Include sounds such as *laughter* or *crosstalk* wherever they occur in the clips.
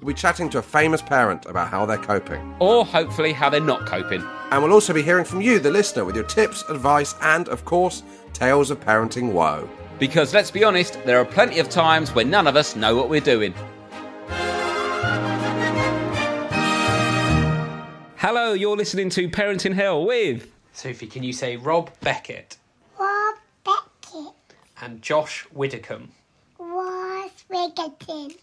we'll be chatting to a famous parent about how they're coping. Or hopefully how they're not coping. And we'll also be hearing from you, the listener, with your tips, advice, and, of course, tales of parenting woe. Because let's be honest, there are plenty of times when none of us know what we're doing. Hello, you're listening to Parenting Hell with Sophie, can you say Rob Beckett Rob Beckett and Josh Widdicombe? was Wiggleton.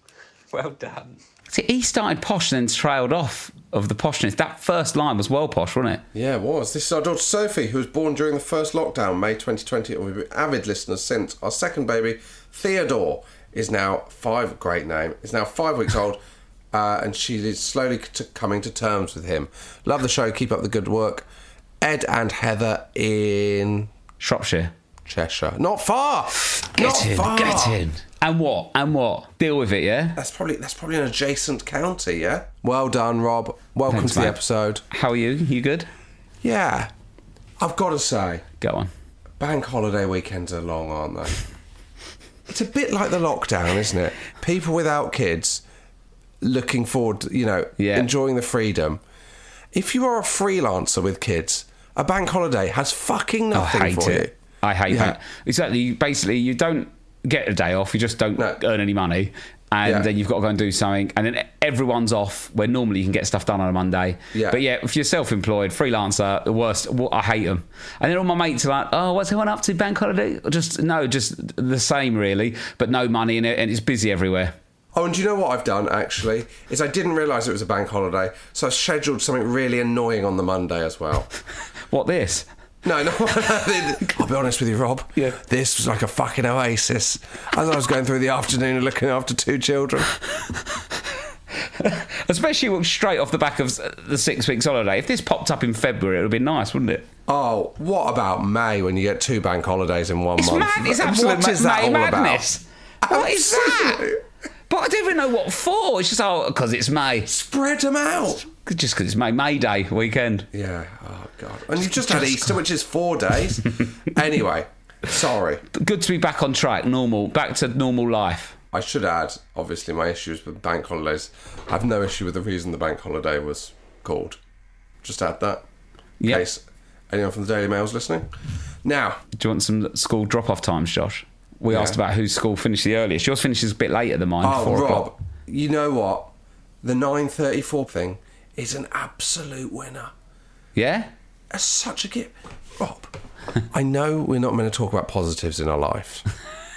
Well done. See, he started posh and then trailed off of the poshness. That first line was well posh, wasn't it? Yeah, it was. This is our daughter Sophie, who was born during the first lockdown, May 2020, and we've been avid listeners since. Our second baby, Theodore, is now five, great name, is now five weeks old, *laughs* uh, and she is slowly t- coming to terms with him. Love the show, keep up the good work. Ed and Heather in Shropshire. Cheshire. Not far! Get Not in, far. get in. And what? And what? Deal with it, yeah? That's probably that's probably an adjacent county, yeah? Well done, Rob. Welcome Thanks, to the mate. episode. How are you? You good? Yeah. I've got to say, Go on. bank holiday weekends are long, aren't they? *laughs* it's a bit like the lockdown, isn't it? People without kids looking forward, to, you know, Yeah. enjoying the freedom. If you are a freelancer with kids, a bank holiday has fucking oh, I nothing hate for it. you. I hate Yeah. that. Exactly. You- Basically, you don't get a day off. You just don't No. earn any money. And Yeah. then you've got to go and do something. And then everyone's off where normally you can get stuff done on a Monday. Yeah. But yeah, if you're self employed, freelancer, the worst. I hate them. And then all my mates are like, oh, what's everyone up to? Bank holiday? Just, no, just the same, really. But no money in it. And it's busy everywhere. Oh, and do you know what I've done actually? Is I didn't realise it was a bank holiday, so I scheduled something really annoying on the Monday as well. *laughs* What this? No, no. *laughs* I'll be honest with you, Rob. Yeah. This was like a fucking oasis. As I was going through the afternoon and looking after two children. *laughs* Especially straight off the back of the six weeks holiday. If this popped up in February, it would have been nice, wouldn't it? Oh, what about May when you get two bank holidays in one It's month? mad. It's What absolute is that May all madness. What is that? But I don't even know what for. It's just oh, because it's May. Spread them out. Just because it's May May Day weekend. Yeah. Oh God. And you've just had Easter, which is four days. *laughs* anyway, sorry. Good to be back on track. Normal, back to normal life. I should add, obviously, my issues with bank holidays. I have no issue with the reason the bank holiday was called. Just add that. In case anyone from the Daily Mail's listening. Now, Do you want some school drop off times, Josh? We Yeah. asked about whose school finished the earliest. Yours finishes a bit later than mine. oh, Rob, o'clock. you know what? The 9.34 thing is an absolute winner. Yeah. That's such a gift. Rob, I know we're not meant to talk about positives in our life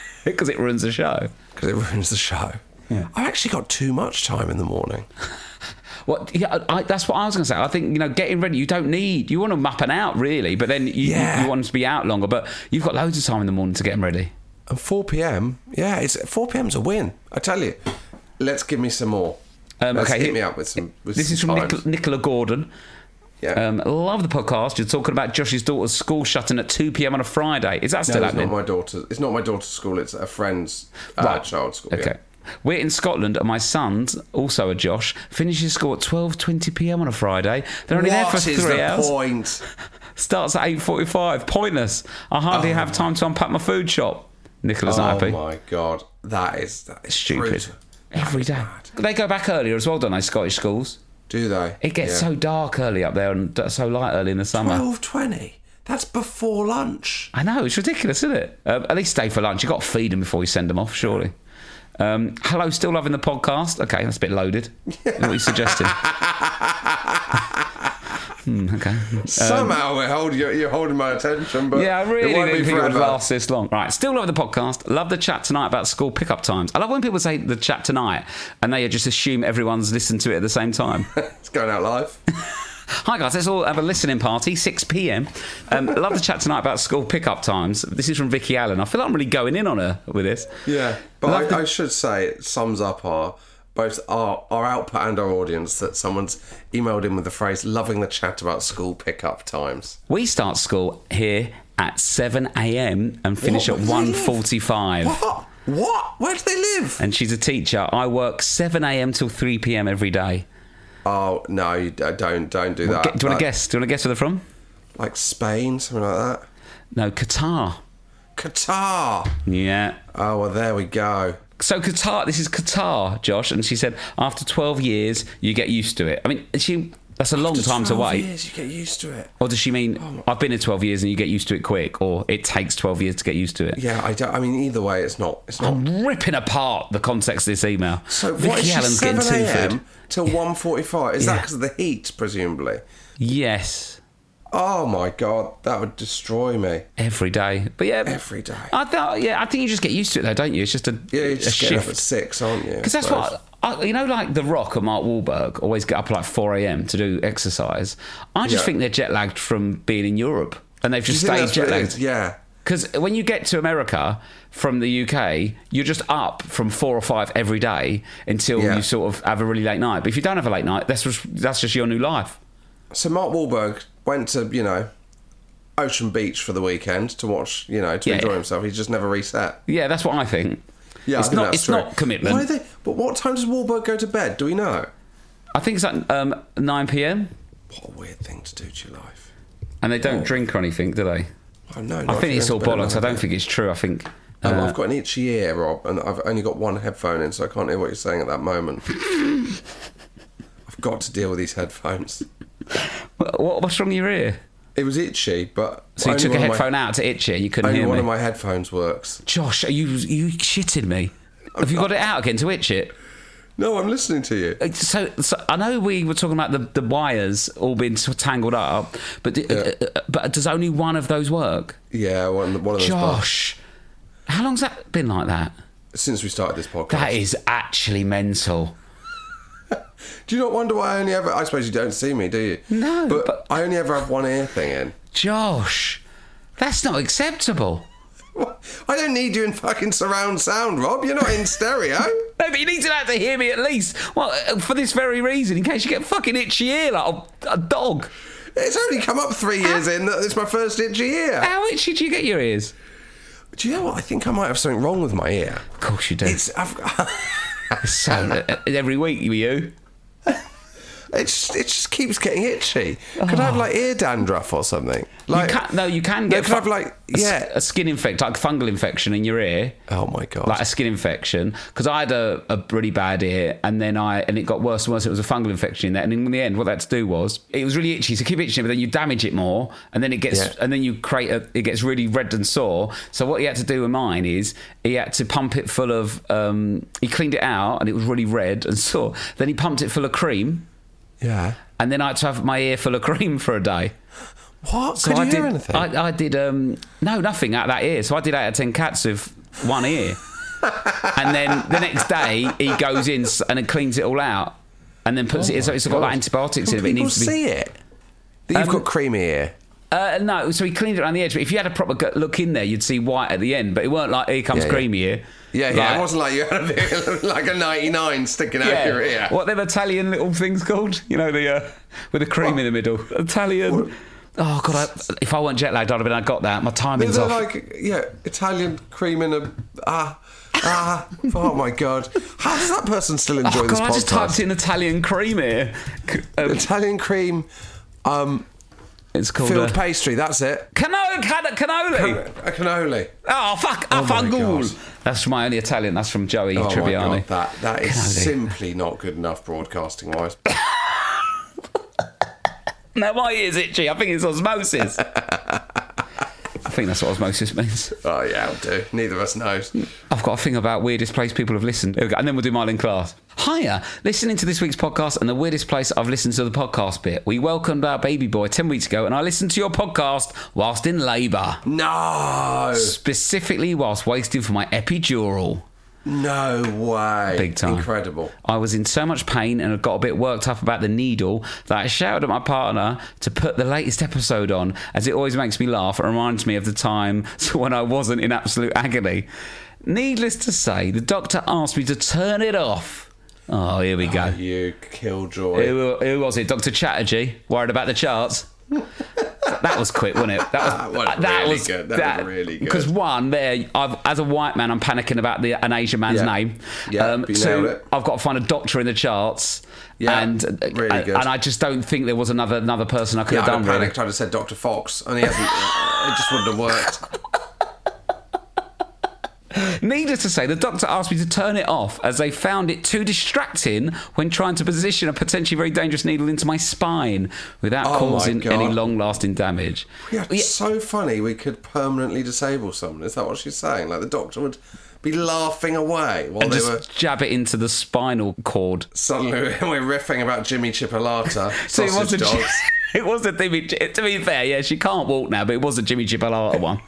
*laughs* Because it ruins the show. because it ruins the show. I've actually got too much time in the morning. *laughs* What? Yeah, I, that's what I was going to say. I think you know, getting ready. You don't need. You want to map it out really, but then you, Yeah. you want to be out longer. But you've got loads of time in the morning to get 'em ready. And 4 p.m. Yeah, it's 4 p.m.'s a win. I tell you. Let's give me some more. Um, okay, hit me up with some. With This some is from. Nic- Nicola Gordon. Yeah. Um, love the podcast. You're talking about Josh's daughter's school shutting at 2 p.m. on a Friday. Is that no, still it's not my daughter. It's not my daughter's school. It's a friend's uh, Right. child's school. Okay. yeah. We're in Scotland, and my son's also a Josh finishes school at 12:20 p.m. on a Friday. They're only there for What three the hours. point? *laughs* Starts at 8:45. Pointless. I hardly have time to unpack my food shop. Nicola's not oh happy. my god, that is that is Stupid. brutal. Every day. They go back earlier as well, don't they? Scottish schools. Do they? It gets Yeah. so dark early up there and so light early in the summer. twelve twenty. That's before lunch. I know it's ridiculous, isn't it? Um, at least stay for lunch. You've got to feed them before you send them off, surely. Um, hello, still loving the podcast. Okay, that's a bit loaded. What are you suggesting? *laughs* Hmm, okay. Somehow we're holding, you're, you're holding my attention, but Yeah, I really it won't didn't be think it would last this long. Right, still love the podcast. Love the chat tonight about school pickup times. I love when people say the chat tonight and they just assume everyone's listened to it at the same time. *laughs* It's going out live. *laughs* Hi guys, let's all have a listening party, 6 p.m. Um, *laughs* love the chat tonight about school pickup times. This is from Vicky Allen. I feel like I'm really going in on her with this. Yeah, but I, the- I should say it sums up our both our, our output and our audience that someone's emailed in with the phrase "loving the chat about school pickup times." We start school here at 7 a.m. and finish What? at Where do they live? 1.45. What? What? Where do they live? And she's a teacher. I work 7 a.m. till 3 p.m. every day. Oh no, don't don't do that. Get- do you want to guess? Do you want to guess where they're from? Like Spain, something like that. No, Qatar. Qatar. Yeah. Oh well, there we go. So Qatar, this is Qatar, Josh, and she said after 12 years you get used to it. I mean, she that's a long After time to 12 wait. Years, you get used to it. Or does she mean oh, I've been here 12 years and you get used to it quick, or it takes 12 years to get used to it? Yeah, I don't. I mean, either way, it's not. It's not. I'm ripping apart the context of this email. So Vicky what is she, Allen's getting 7 two a.m. food. till 1.45? Is that because of the heat, presumably? Yes, Oh my god, that would destroy me. every day. But yeah, Every day. I thought, yeah, I think you just get used to it, though, don't you? It's just a, Yeah, you're a just getting up at six, aren't you? Because that's what I, you know, like The Rock and Mark Wahlberg always get up at like four a.m. to do exercise. I just Yeah. think they're jet lagged from being in Europe, and they've just stayed jet lagged. Yeah. Because when you get to America from the UK, you're just up from four or five every day until Yeah. you sort of have a really late night. But if you don't have a late night, that's just, that's just your new life. So Mark Wahlberg went to, you know, Ocean Beach for the weekend to watch, you know, to Yeah. enjoy himself. He just never reset. Yeah, that's what I think. Yeah, it's think not. It's true. not commitment. Why they, but what time does Wahlberg go to bed? Do we know? I think it's at um, nine p.m. What a weird thing to do to your life. and they don't drink or anything, do they? Oh, no, I think it's all bollocks. I don't think it's true. I think. Um, uh, I've got an itchy ear, Rob, and I've only got one headphone in, so I can't hear what you're saying at that moment. *laughs* I've got to deal with these headphones. What, what's wrong with your ear? It was itchy, but So you took a one of my- headphone out to itch it you couldn't Only hear one me. of my headphones works. Josh, are you you shitting me? Have you got it out again to itch it? No, I'm listening to you. Uh, So, so I know we were talking about the, the wires all being sort of tangled up, but d- uh, uh, but does only one of those work? Yeah, one, one of those. Josh, how long's that been like that? Since we started this podcast, That is actually mental. *laughs* do you not wonder why I only ever? I suppose you don't see me, do you? No, but, but- I only ever have one ear thing in. Josh, that's not acceptable. *laughs* I don't need you in fucking surround sound, Rob. You're not in stereo. *laughs* No, but you need to have to hear me at least. Well, uh, for this very reason, in case you get fucking itchy ear like a, a dog. It's only come up three years in that it's my first itchy ear. How itchy do you get your ears? Do you know what? I think I might have something wrong with my ear. Of course you do. It's I've, so uh, every week you. It just it just keeps getting itchy. Could I have like ear dandruff or something? Like you can, no, you can No, get could I have, like, a yeah. a skin infection, like a fungal infection in your ear. oh my god. like a skin infection because I had a, a really bad ear and then I and it got worse and worse. It was a fungal infection in there, and in the end, what that to do was it was really itchy. So keep itching, but then you damage it more, and then it gets Yeah. and then you create a, it gets really red and sore. So what he had to do with mine is he had to pump it full of um, he cleaned it out and it was really red and *laughs* sore. Then he pumped it full of cream, yeah. and then I had to have my ear full of cream for a day. What? So Could you I hear did. anything? I, I did. Um, no, nothing out of that ear. So I did eight out of ten cats with one ear, and then the next day he goes in and cleans it all out, and then puts it. So it's got like antibiotics Can in it. But it needs to be. see it? That you've Um, got creamy ear. Uh, no, so he cleaned it around the edge. But if you had a proper look in there, you'd see white at the end. But it weren't like here comes Yeah, yeah. creamy here. Yeah, yeah. It wasn't like you had a bit, *laughs* like a 99 sticking out your ear. What them Italian little things called? You know the uh, with the cream What? in the middle. Italian. Oh god! I, if I weren't jet lagged, I'd have been. I got that. My timing's off. like, yeah, Italian cream in a. Ah, ah. Oh my god. How does that person still enjoy oh this god! I just typed in Italian cream here. Um, Italian cream, um, it's called filled uh, pastry, that's it. cannoli. Can- cannoli. A cannoli. Oh fuck! Oh my fangool. That's my only Italian. That's from Joey Oh my Tribbiani. god, that, that is Cannoli. simply not good enough broadcasting wise. *laughs* now my ear's itchy. I think it's osmosis. *laughs* I think that's what osmosis means. *laughs* oh yeah, I'll do. Neither of us knows. I've got a thing about weirdest place people have listened. Here we go. And then we'll do mine in class. Hiya, listening to this week's podcast and the weirdest place I've listened to the podcast bit. We welcomed our baby boy 10 weeks ago and I listened to your podcast whilst in labour. No, Specifically whilst waiting for my epidural. No way. Big time. Incredible. I was in so much pain and had got a bit worked up about the needle that I shouted at my partner to put the latest episode on, as it always makes me laugh and reminds me of the time *laughs* when I wasn't in absolute agony. Needless to say, the doctor asked me to turn it off. Oh, here we go. Oh, you killjoy. Who, who was it? Dr. Chatterjee? Worried about the charts? That was quick, wasn't it? That was That was really good. That was really good. Because one, there, I've, as a white man, I'm panicking about the an Asian man's Yeah. name. Yeah, um, you two. I've got to find a doctor in the charts. Yeah, and uh, really and, good. and I just don't think there was another another person I could Yeah, have done. have Really. I'd have said Dr. Fox, and he hasn't. Uh, it just wouldn't have worked. *laughs* Needless to say, the doctor asked me to turn it off as they found it too distracting when trying to position a potentially very dangerous needle into my spine without Oh causing any long-lasting damage. Yeah, Yeah. so funny. We could permanently disable someone. Is that what she's saying? Like the doctor would be laughing away while and they just were jab it into the spinal cord. suddenly *laughs* we're riffing about Jimmy Chipolata, *laughs* So it sausage was a, dogs. *laughs* it was a Jimmy. To be fair, yeah, she can't walk now, but it was a Jimmy Chipolata one.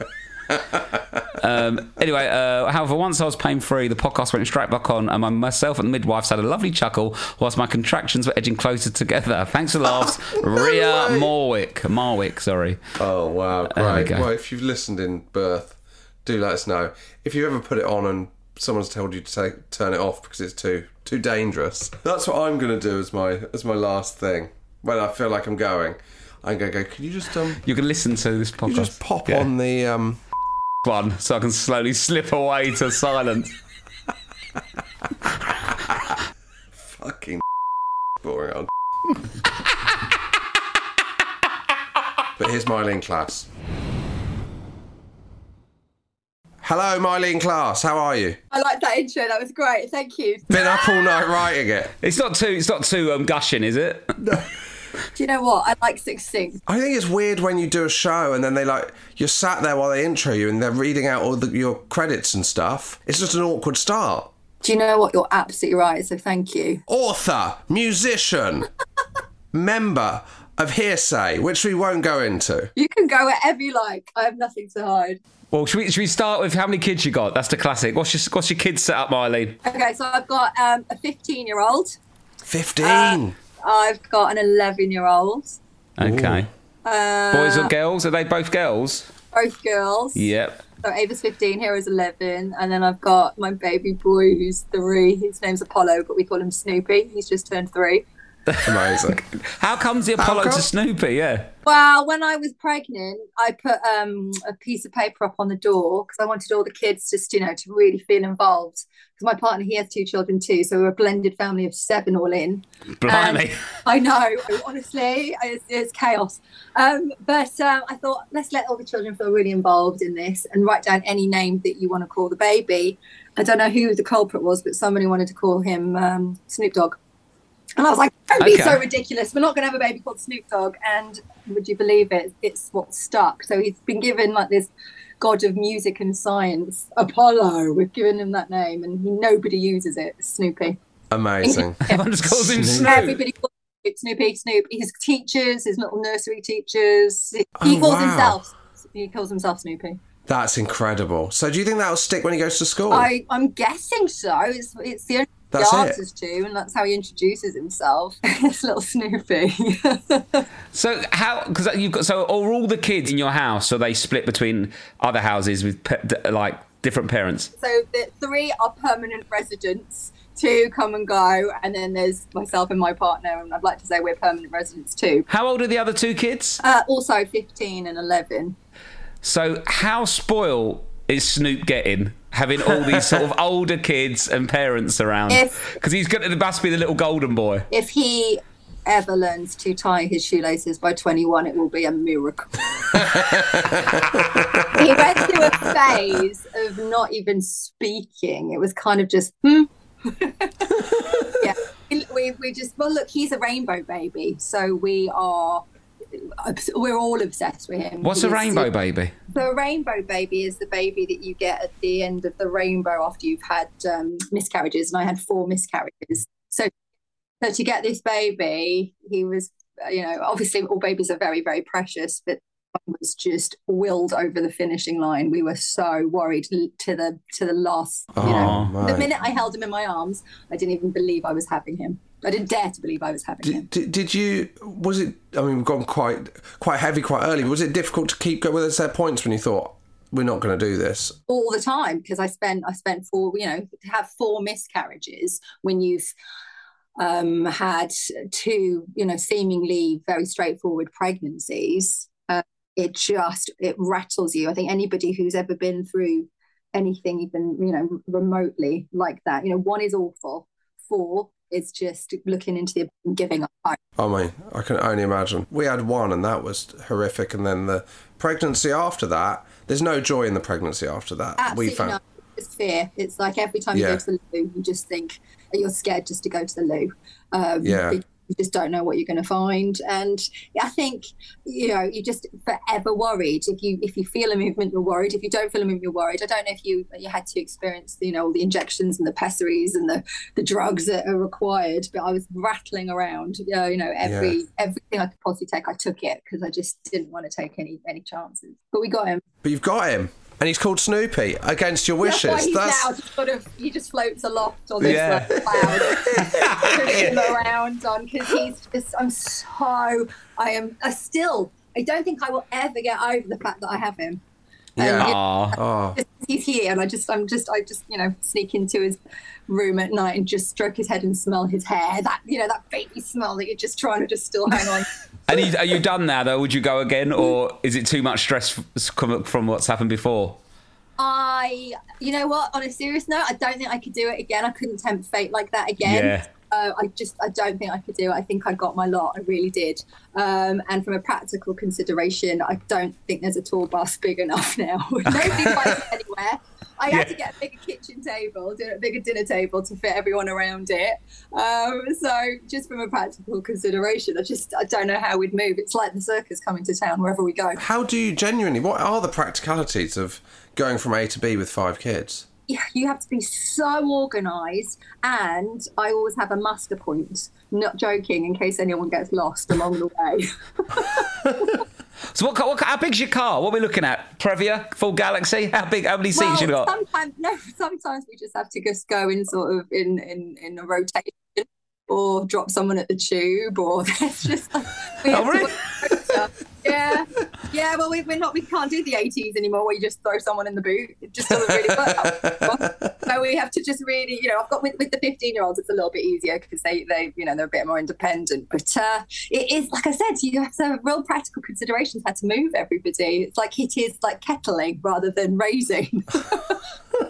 Um, anyway, uh, however, once I was pain free, the podcast went straight back on, and my, myself and the midwives had a lovely chuckle whilst my contractions were edging closer together. Thanks for the laughs, *laughs* Ria way. Morwick. Marwick, sorry. Oh wow, great! Well, if you've listened in birth, do let us know. If you ever put it on and someone's told you to take, turn it off because it's too too dangerous, *laughs* that's what I'm going to do as my as my last thing. When I feel like I'm going, I'm going to go. Can you just um, You can listen to this podcast. you just pop Yeah. on the um. One so I can slowly slip away to silence. fucking *laughs* boring old. *laughs* but here's Myleene Klass. Hello, Myleene Klass. How are you? I like that intro. That was great. Thank you. Been up all night writing it. It's not too. It's not too um, gushing, is it? *laughs* Do you know what? I like succinct. I think it's weird when you do a show and then they like you're sat there while they intro you and they're reading out all the, your credits and stuff. It's just an awkward start. Do you know what? You're absolutely right. So thank you. Author, musician, *laughs* member of Hear'Say, which we won't go into. You can go wherever you like. I have nothing to hide. Well, should we, should we start with how many kids you got? That's the classic. What's your What's your kids set up, Marlene? Okay, so I've got um, a 15 year old. Fifteen. I've got an 11 year old. Okay. Uh, Boys or girls? Are they both girls? both girls. Yep. So Ava's 15, Hero's 11. And then I've got my baby boy who's three. His name's Apollo, but we call him Snoopy. He's just turned three. Amazing. *laughs* How comes the Apollo come? to Snoopy? Yeah. Well, when I was pregnant, I put um, a piece of paper up on the door because I wanted all the kids just, you know, to really feel involved. Because my partner, he has two children too, so we're a blended family of seven all in. Blimey. I know, honestly, it's, it's chaos. Um, but um, I thought, let's let all the children feel really involved in this and write down any name that you want to call the baby. I don't know who the culprit was, but somebody wanted to call him um, Snoop Dogg. And I was like, don't be Okay. so ridiculous. We're not going to have a baby called Snoop Dogg. And would you believe it? It's what stuck. So he's been given like this god of music and science, Apollo. We've given him that name, and he, nobody uses it. Snoopy. Amazing. *laughs* Everyone just calls him Snoop. Snoop. Everybody calls him Snoopy, Snoop. His teachers, his little nursery teachers. He Oh, calls wow. himself. He calls himself Snoopy. That's incredible. So, do you think that'll stick when he goes to school? I, I'm guessing so. It's, it's the only That's he it. answers to, and that's how he introduces himself. *laughs* It's little Snoopy. *laughs* So how? Because you've got so are all the kids in your house? Are they split between other houses with like different parents? So the three are permanent residents. Two come and go, and then there's myself and my partner, and I'd like to say we're permanent residents too. How old are the other two kids? Uh, also 15 and 11. So how spoil is Snoop getting? Having all these sort of *laughs* older kids and parents around, because he's got it must be the little golden boy. If he ever learns to tie his shoelaces by 21, it will be a miracle. *laughs* he went through a phase of not even speaking. It was kind of just, hmm. *laughs* yeah. We, we just, well, look, he's a rainbow baby. So we are, we're all obsessed with him. What's a He's- rainbow baby? So a rainbow baby is the baby that you get at the end of the rainbow after you've had um, miscarriages, and I had four miscarriages. So, so to get this baby, he was, you know, obviously all babies are very, very precious, but one was just willed over the finishing line. We were so worried to the to the last. You Aw. know, the minute I held him in my arms, I didn't even believe I was having him. I didn't dare to believe I was having him. Did, did you? Was it? I mean, we've gone quite quite heavy quite early. Was it difficult to keep going? Was there points when you thought we're not going to do this? all the time because I spent I spent four you know to have four miscarriages when you've um, had two, you know, seemingly very straightforward pregnancies. Uh, it just it rattles you. I think anybody who's ever been through anything even you know remotely like that, you know, one is awful. Four is just looking into the and giving up. hope. I mean, I can only imagine. We had one, and that was horrific. And then the pregnancy after that, there's no joy in the pregnancy after that. Absolutely we found. not. It's fear. It's like every time you go to the loo, you just think that you're scared just to go to the loo. Um, Yeah. because You just don't know what you're going to find, and I think you know you're just forever worried. If you if you feel a movement, you're worried. If you don't feel a movement, you're worried. I don't know if you you had to experience you know all the injections and the pessaries and the the drugs that are required, but I was rattling around. You know, you know every Yeah. everything I could possibly take, I took it because I just didn't want to take any any chances. But we got him. But you've got him, and he's called Snoopy against your wishes. That's why he's That's now just sort of he just floats aloft on this Yeah. like, cloud, *laughs* push him around on because he's just I'm so I am I still I don't think I will ever get over the fact that I have him. yeah. And, Aw. Oh, just, he's here, and I just I'm just I just you know sneak into his room at night and just stroke his head and smell his hair. That you know that baby smell that you're just trying to just still hang on. *laughs* And you, are you done now, though? Would you go again, or is it too much stress from what's happened before? I, you know what? On a serious note, I don't think I could do it again. I couldn't tempt fate like that again. Yeah. Uh, I just, I don't think I could do it. I think I got my lot. I really did. Um, and from a practical consideration, I don't think there's a tour bus big enough *laughs* now. *laughs* Nobody me anywhere. I had to get a bigger kitchen table, a bigger dinner table to fit everyone around it. Um, so just from a practical consideration, I just, I don't know how we'd move. It's like the circus coming to town wherever we go. how do you genuinely? What are the practicalities of going from A to B with five kids? Yeah, you have to be so organised, and I always have a muster point. Not joking, in case anyone gets lost along the way. *laughs* So, what, what, how big's your car? What are we looking at? Previa, full Galaxy? How big? How many seats you got? sometimes *laughs* no, sometimes we just have to just go in sort of in in in a rotation. Or drop someone at the tube, or *laughs* there's just like, we Oh, really? work with rota. yeah, yeah. Well, we, we're not. We can't do the 80s anymore, where you just throw someone in the boot. It just doesn't really work. *laughs* so we have to just really, you know, I've got with, with the 15 year olds, it's a little bit easier because they, they, you know, they're a bit more independent. But uh, it is, like I said, you have have real practical considerations how to move everybody. It's like it is like kettling rather than raising. *laughs*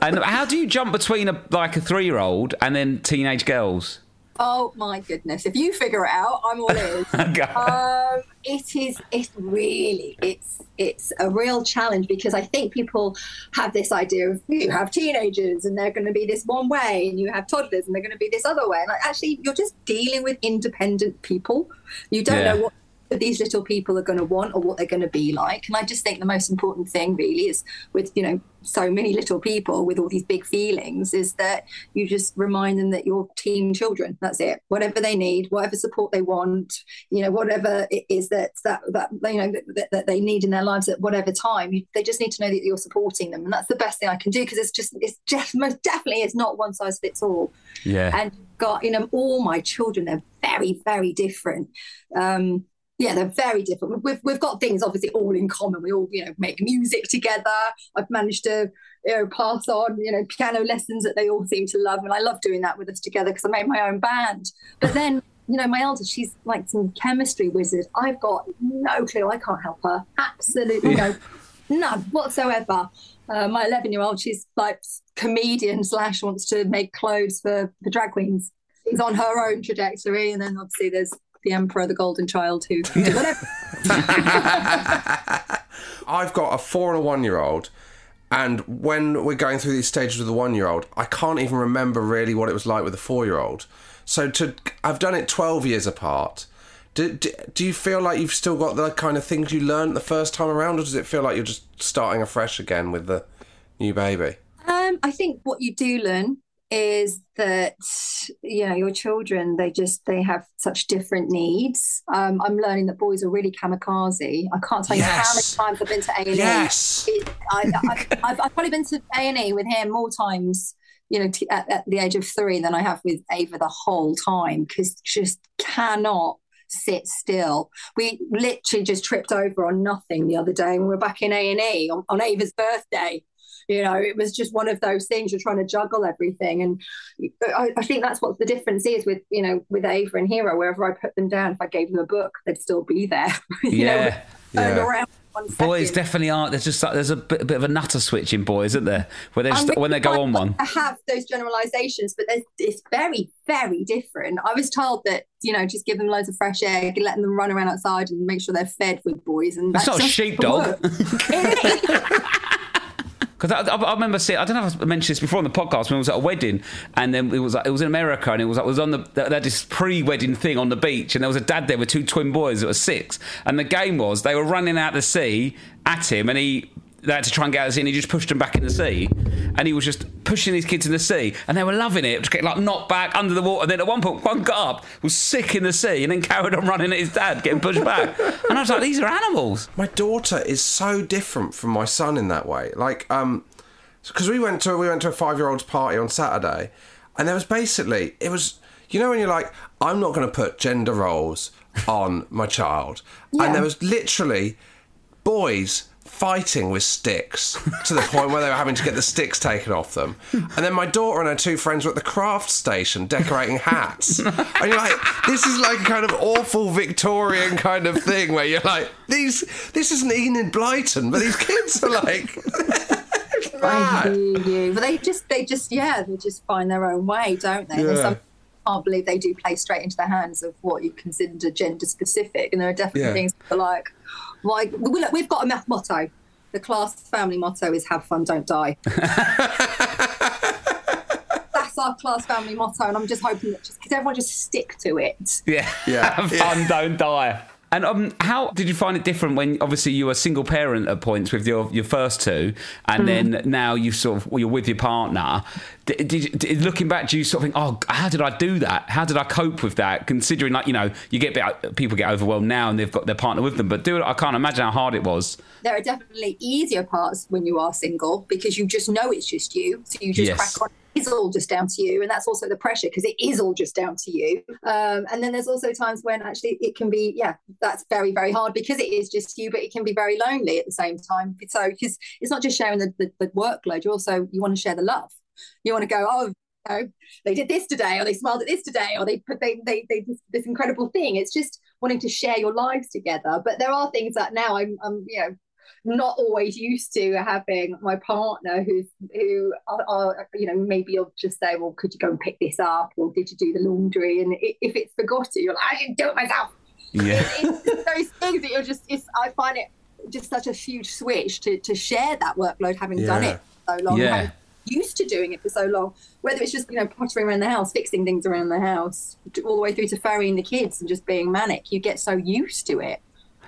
And how do you jump between a like a three year old and then teenage girls? Oh my goodness! If you figure it out, I'm all in. *laughs* um, it is. It's really. It's. It's a real challenge because I think people have this idea of you have teenagers and they're going to be this one way, and you have toddlers and they're going to be this other way. And like, actually, you're just dealing with independent people. You don't Yeah. know what these little people are going to want or what they're going to be like. And I just think the most important thing really is with, you know, so many little people with all these big feelings is that you just remind them that you're teen children. That's it. Whatever they need, whatever support they want, you know, whatever it is that that that you know that, that they need in their lives at whatever time, you, they just need to know that you're supporting them, and that's the best thing I can do because it's just it's just most definitely it's not one size fits all Yeah. and got you know all my children they're very very different um yeah they're very different. We've, we've got things obviously all in common. We all you know make music together. I've managed to you know pass on you know piano lessons that they all seem to love and i love doing that with us together because i made my own band. But then you know my eldest she's like some chemistry wizard. I've got no clue. I can't help her. Absolutely no none whatsoever. Uh, my 11 year old she's like comedian slash wants to make clothes for the drag queens. She's on her own trajectory and then obviously there's the emperor the golden child who whatever *laughs* I've got a four and a one year old, and when we're going through these stages with the one year old, I can't even remember really what it was like with the four year old. So to I've done it twelve years apart. Do, do, do you feel like you've still got the kind of things you learned the first time around, or does it feel like you're just starting afresh again with the new baby? Um, I think what you do learn is that you know your children they just they have such different needs. Um, I'm learning that boys are really kamikaze. I can't tell you how many times I've been to A and E. Yes. It- I, I've probably been to A and E with him more times, you know, t- at, at the age of three than I have with Ava the whole time because just cannot sit still. We literally just tripped over on nothing the other day when we were back in A and E on on Ava's birthday You know, it was just one of those things. You're trying to juggle everything, and I, I think that's what the difference is with you know with Ava and Hero. Wherever I put them down, if I gave them a book, they'd still be there. *laughs* you know, Yeah. Yeah. Boys definitely aren't. There's just like, there's a bit, a bit of a nutter switch in boys, isn't there? Where they just, when they go on one. I have those generalizations, but there's, it's very, very different. I was told that you know just give them loads of fresh air, letting them run around outside, and make sure they're fed with boys. And It's that's not sheepdog. *laughs* *laughs* Because I, I, I remember seeing, I don't know if I mentioned this before on the podcast when I was at a wedding, and then it was like, it was in America, and it was like, it was on the they had this pre-wedding thing on the beach, and there was a dad there with two twin boys that were six, and the game was they were running out the sea at him, and he they had to try and get us of the sea, and he just pushed them back in the sea, and he was just pushing these kids in the sea, and they were loving it, just getting like knocked back under the water. And then at one point, one got up, was sick in the sea, and then carried on running at his dad, getting pushed back, and I was like, these are animals. My daughter is so different from my son in that way. Like, um, because we went to we went to a five year old's party on Saturday, and there was basically it was you know when you're like I'm not going to put gender roles on my child, Yeah. and there was literally boys fighting with sticks to the point where they were having to get the sticks taken off them. And then my daughter and her two friends were at the craft station decorating hats. And you're like, this is like a kind of awful Victorian kind of thing where you're like, these this isn't Enid Blyton, but these kids are like I hear you. But they just, they just, yeah, they just find their own way, don't they? Yeah. some can't believe they do play straight into the hands of what you consider gender specific. And there are definitely Yeah. things that are like, like, well, look, we've got a math motto. The Klass family motto is have fun, don't die. *laughs* That's our Klass family motto. And I'm just hoping that just, because everyone just stick to it. Yeah. Yeah. *laughs* Have Yeah. fun, don't die. And um, how did you find it different when obviously you were single parent at points with your, your first two, and then now you sort of well, you're with your partner? Did, did, did looking back, do you sort of think, oh, how did I do that? How did I cope with that? Considering like you know you get a bit, people get overwhelmed now and they've got their partner with them, but do I can't imagine how hard it was. there are definitely easier parts when you are single because you just know it's just you. So you just Yes. crack on. It's all just down to you. And that's also the pressure because it is all just down to you. Um, and then there's also times when actually it can be, yeah, that's very, very hard because it is just you, but it can be very lonely at the same time. So because it's not just sharing the, the, the workload, you also, you want to share the love. You want to go, oh, they did this today, or they smiled at this today, or they put they they, they this, this incredible thing. It's just wanting to share your lives together. But there are things that now I'm, I'm you know not always used to having my partner who's who are, are you know maybe you'll just say well could you go and pick this up? Or did you do the laundry? And if it's forgotten you're like I didn't do it myself. Yeah. it's those things that you're just it's I find it just such a huge switch to to share that workload having done it so long Yeah. used to doing it for so long. Whether it's just you know pottering around the house fixing things around the house all the way through to ferrying the kids and just being manic you get so used to it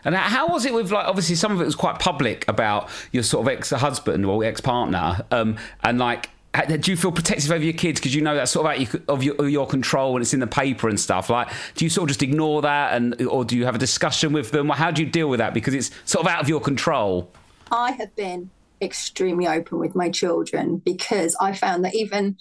And how was it with like obviously some of it was quite public about your sort of ex-husband or ex-partner, um, and like. Do you feel protective over your kids because you know that's sort of out of your, of your control and it's in the paper and stuff? Like, do you sort of just ignore that, and or do you have a discussion with them? How do you deal with that because it's sort of out of your control? I have been extremely open with my children because I found that even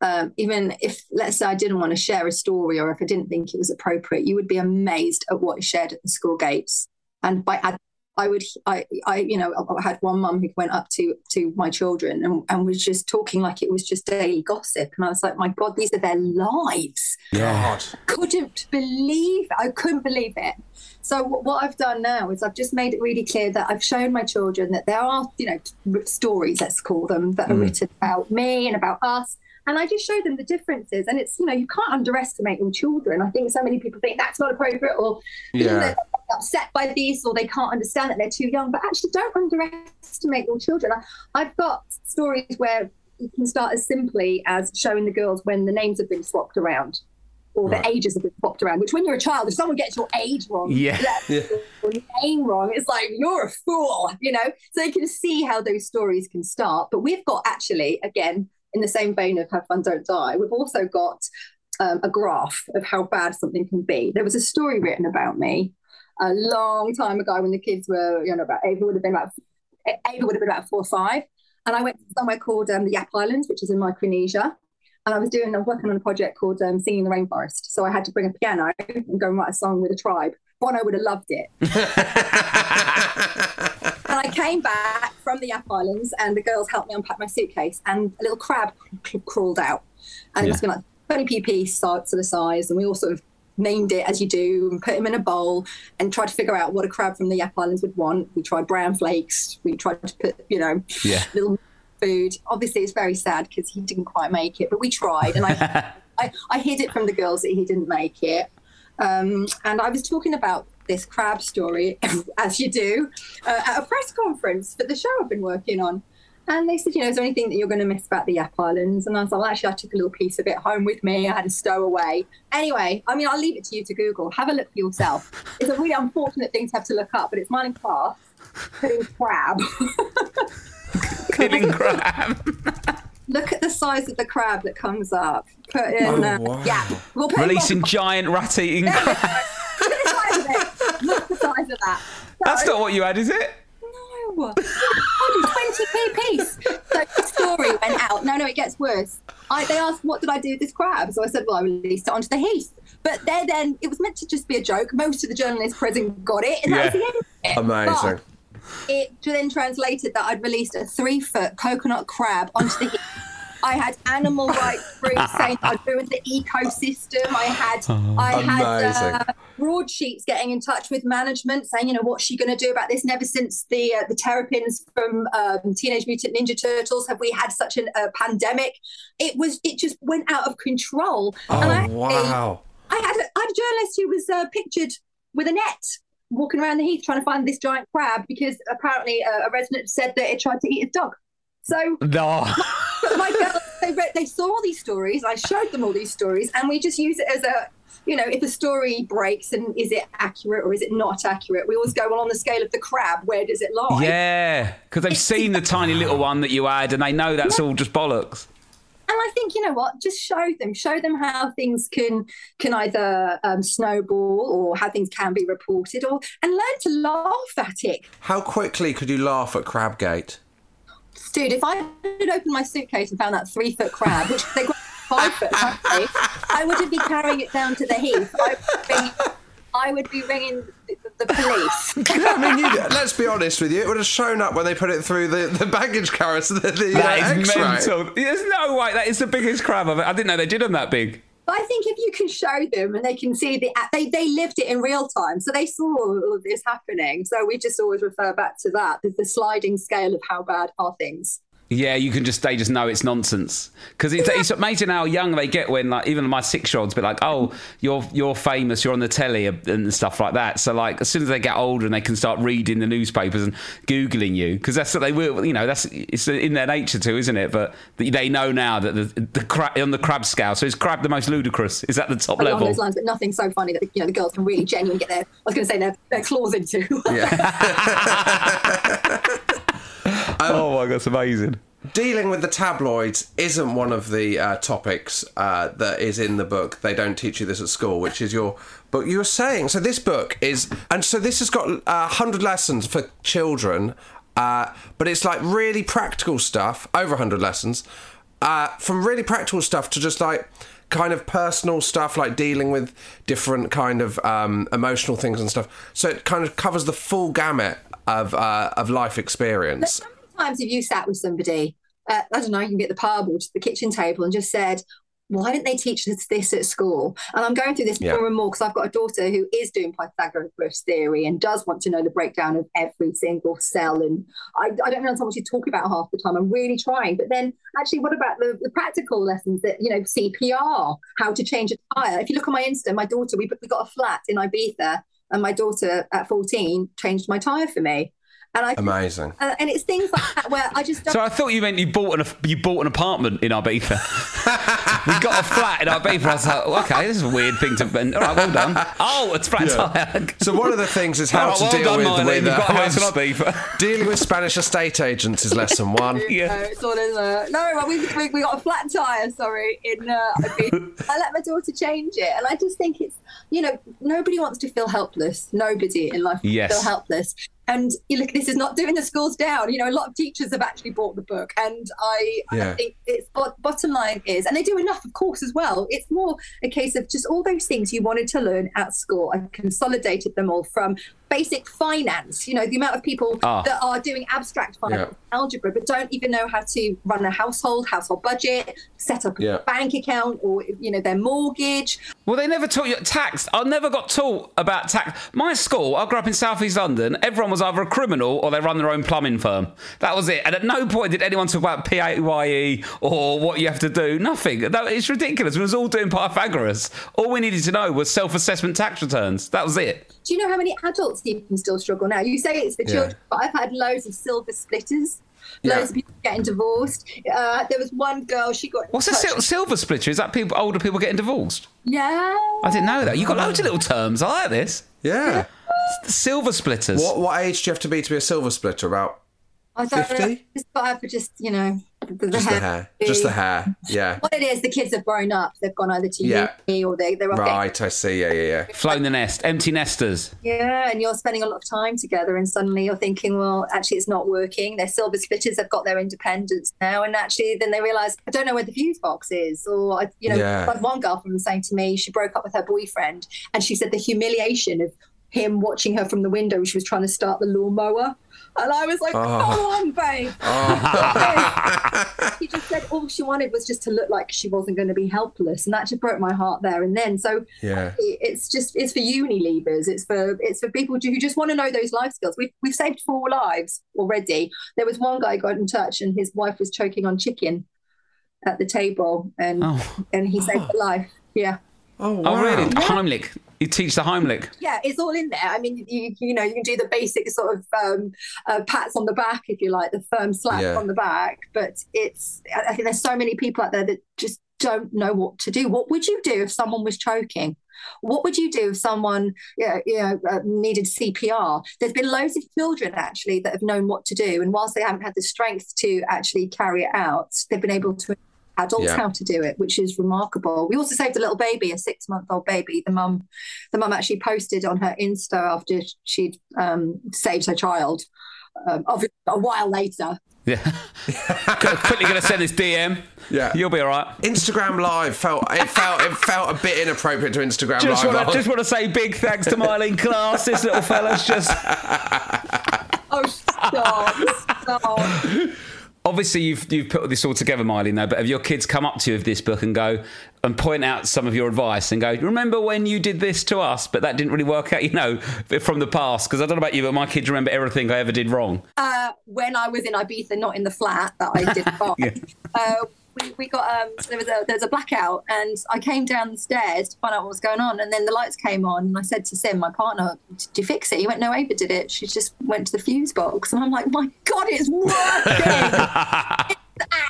um, even if let's say I didn't want to share a story or if I didn't think it was appropriate, you would be amazed at what is shared at the school gates. And by I, I would I I you know I had one mum who went up to to my children and, and was just talking like it was just daily gossip, and I was like, my God, these are their lives God. couldn't believe it. I couldn't believe it. So what I've done now is I've just made it really clear that I've shown my children that there are, you know, stories, let's call them, that are mm. written about me and about us. And I just show them the differences. And it's, you know, you can't underestimate your children. I think so many people think that's not appropriate or Yeah. Upset by this or they can't understand that they're too young. But actually, don't underestimate your children. I, I've got stories where you can start as simply as showing the girls when the names have been swapped around or Right. the ages have been swapped around. Which, when you're a child, if someone gets your age wrong, Yeah. *laughs* Yeah. or your name wrong, it's like you're a fool, you know. So you can see how those stories can start. But we've got actually, again, in the same vein of "Have Fun, Don't Die," we've also got um, a graph of how bad something can be. There was a story written about me a long time ago when the kids were, you know, about Ava would have been about Ava would have been about four or five, and I went somewhere called um, the Yap Islands, which is in Micronesia. And I was doing, I was working on a project called um, Singing the Rainforest. So I had to bring a piano and go and write a song with a tribe. Bono would have loved it. *laughs* And I came back from the Yap Islands, and the girls helped me unpack my suitcase, and a little crab cr- crawled out, and it Yeah. must have been like 20 pp sort of size, and we all sort of named it as you do, and put him in a bowl, and tried to figure out what a crab from the Yap Islands would want. We tried brown flakes. We tried to put, you know, Yeah. little food. Obviously, it's very sad because he didn't quite make it, but we tried, and I, *laughs* I, I hid it from the girls that he didn't make it. Um, and I was talking about this crab story, *laughs* as you do, uh, at a press conference for the show I've been working on. And they said, you know, is there anything that you're going to miss about the Yap Islands? And I was like, well, actually, I took a little piece of it home with me. I had a stowaway. Anyway, I mean, I'll leave it to you to Google. Have a look for yourself. It's a really unfortunate thing to have to look up, but it's Myleene Klass. Putting crab. *laughs* Killing crab. *laughs* Look at the size of the crab that comes up. Put in, Oh, uh, wow. yeah, we'll put Releasing giant rat eating crab. Look at the size of it. Look at the size of that. That's not what you had, is it? No. 20p piece. So the story went out. No, no, it gets worse. I, they asked, what did I do with this crab? So I said, well, I released it onto the heath. But there then, it was meant to just be a joke. Most of the journalists present got it, and that was the end of it. Amazing. But it then translated that I'd released a three foot coconut crab onto the heath. I had animal rights *laughs* groups saying I'd ruined the ecosystem. I had I had uh, broadsheets getting in touch with management saying, you know, what's she going to do about this? And ever since the uh, the terrapins from um, Teenage Mutant Ninja Turtles, have we had such a uh, pandemic? It was it just went out of control. Oh, and I, wow. I had a, I had a journalist who was uh, pictured with a net walking around the heath trying to find this giant crab because apparently uh, a resident said that it tried to eat his dog. So No. *laughs* *laughs* but my girls, they read, they saw all these stories. I showed them all these stories, and we just use it as a, you know, if a story breaks, and is it accurate or is it not accurate? We always go well on the scale of the crab. Where does it lie? Yeah, because they've seen the tiny little one that you had, and they know that's all just bollocks. And I think you know what, just show them, show them how things can can either um, snowball or how things can be reported, or and learn to laugh at it. How quickly could you laugh at Crabgate? Dude, if I had opened my suitcase and found that three foot crab, which they got five foot, apparently, I wouldn't be carrying it down to the heath. I would be, I would be ringing the, the police. *laughs* I mean, you, let's be honest with you. It would have shown up when they put it through the, the baggage carrier, the, the uh, That is X-ray. mental. There's no way. That is the biggest crab I've I didn't know they did them that big. But I think if you can show them and they can see the they they lived it in real time, so they saw all of this happening. So we just always refer back to that, the, the sliding scale of how bad are things. Yeah, you can just they just know it's nonsense because it's, it's amazing how young they get when like even my six year olds be like, oh, you're you're famous, you're on the telly and stuff like that. So like as soon as they get older and they can start reading the newspapers and googling you because that's what they will, you know, that's it's in their nature too, isn't it? But they know now that the the crab on the crab scale. So is crab the most ludicrous? Is that the top Along level? those lines, but nothing so funny that you know the girls can really genuinely get their I was going to say their, their claws into. *laughs* *laughs* oh my god, it's amazing. Dealing with the tabloids isn't one of the uh, topics uh, that is in the book. They don't teach you this at school, which is your book. You were saying so. This book is, and so this has got uh, hundred lessons for children, uh, but it's like really practical stuff. Over hundred lessons, uh, from really practical stuff to just like kind of personal stuff, like dealing with different kind of um, emotional things and stuff. So it kind of covers the full gamut of uh, of life experience. How many times have you sat with somebody? Uh, I don't know. You can get the pub or just the kitchen table and just said, "Why didn't they teach us this at school?" And I'm going through this Yeah. more and more because I've got a daughter who is doing Pythagoras theory and does want to know the breakdown of every single cell. And I, I don't understand what she's talking about half the time. I'm really trying. But then, actually, what about the, the practical lessons that you know, CPR, how to change a tire? If you look on my Insta, my daughter, we we got a flat in Ibiza, and my daughter at 14 changed my tire for me. And I Amazing. uh, and it's things like that where I just *laughs* don't. So I thought you meant you bought an you bought an apartment in Ibiza. *laughs* we got a flat in Ibiza. I was like, well, okay, this is a weird thing to. And, all right, well done. *laughs* Oh, it's flat tire. So one of the things is how All right, to well deal done, with, Marlene. with, You've got a uh, house in Ibiza. dealing with Spanish estate agents is lesson one. Yeah. No, it's all in there. No, we, we, we got a flat tire, sorry, in uh, Ibiza. I let my daughter change it. And I just think it's, you know, nobody wants to feel helpless. Nobody in life wants Yes. feel helpless. And you look, this is not doing the schools down. You know, a lot of teachers have actually bought the book. And I, Yeah. I think it's bot- bottom line is, and they do enough, of course, as well. It's more a case of just all those things you wanted to learn at school. I consolidated them all from basic finance. You know, the amount of people Ah. that are doing abstract finance, algebra, but don't even know how to run a household, household budget, set up a Yeah. bank account, or you know, their mortgage. Well, they never taught you tax. I never got taught about tax. My school, I grew up in Southeast London. Everyone was either a criminal or they run their own plumbing firm. That was it. And at no point did anyone talk about PAYE or what you have to do. Nothing. That, it's ridiculous. We was all doing Pythagoras. All we needed to know was self-assessment tax returns. That was it. Do you know how many adults even still struggle now? You say it's the Yeah. children, but I've had loads of silver splitters. Yeah. Loads of people getting divorced. Uh, there was one girl, she got. in What's a sil- silver splitter? Is that people, older people getting divorced? Yeah. I didn't know that. You got loads of little terms. I like this. Yeah. The silver splitters. What what age do you have to be to be a silver splitter? About I don't know. 50? Just five for just, you know, the, the just hair. the hair. Just the hair. Yeah. What it is, the kids have grown up. They've gone either to Yeah. uni or they, they're off getting- Right, I see. Yeah, yeah, yeah. Flown the nest. Empty nesters. Yeah, and you're spending a lot of time together, and suddenly you're thinking, well, actually, it's not working. They're silver splitters. They've got their independence now, and actually, then they realise I don't know where the fuse box is, or you know, Yeah. like one girlfriend was saying to me, she broke up with her boyfriend, and she said the humiliation of him watching her from the window. She was trying to start the lawnmower, and I was like, ah. Oh. "Come on, babe." Ah. she just said all she wanted was just to look like she wasn't going to be helpless, and that just broke my heart there and then. So Yeah. it's just it's for uni leavers. It's for it's for people who just want to know those life skills. We've we've saved four lives already. There was one guy got in touch, and his wife was choking on chicken at the table, and Oh. and he saved her life. Yeah. Oh, wow. Oh, really? Heimlich. You teach the Heimlich. Yeah, it's all in there. I mean, you you know, you can do the basic sort of um, uh, pats on the back, if you like, the firm slap Yeah. on the back. But it's, I think there's so many people out there that just don't know what to do. What would you do if someone was choking? What would you do if someone, you know, you know uh, needed CPR? There's been loads of children actually that have known what to do, and whilst they haven't had the strength to actually carry it out, they've been able to adults Yeah. how to do it, which is remarkable. We also saved a little baby, a six-month-old baby. The mum, the mum actually posted on her Insta after she'd um, saved her child. Um, obviously, a while later, Yeah. *laughs* Quickly going to send this DM. Yeah. You'll be all right. Instagram Live felt it felt it felt a bit inappropriate to Instagram Just Live. want to just want to say big thanks to Myleene Klass. This little fella's just *laughs* oh stop, stop. *laughs* obviously you've you've put this all together, Myleene. Though, but have your kids come up to you with this book and go and point out some of your advice and go, remember when you did this to us, but that didn't really work out, *laughs* you know, from the past? Because I don't know about you, but my kids remember everything I ever did wrong. Uh, when I was in Ibiza, not in the flat that I did *laughs* buy, Yeah. uh, we, we got um, so there was a there was a blackout, and I came down the stairs to find out what was going on, and then the lights came on, and I said to Sim, my partner, "Did you fix it?" He went, "No, Ava did it. She just went to the fuse box," and I'm like, "My God, it's working! *laughs*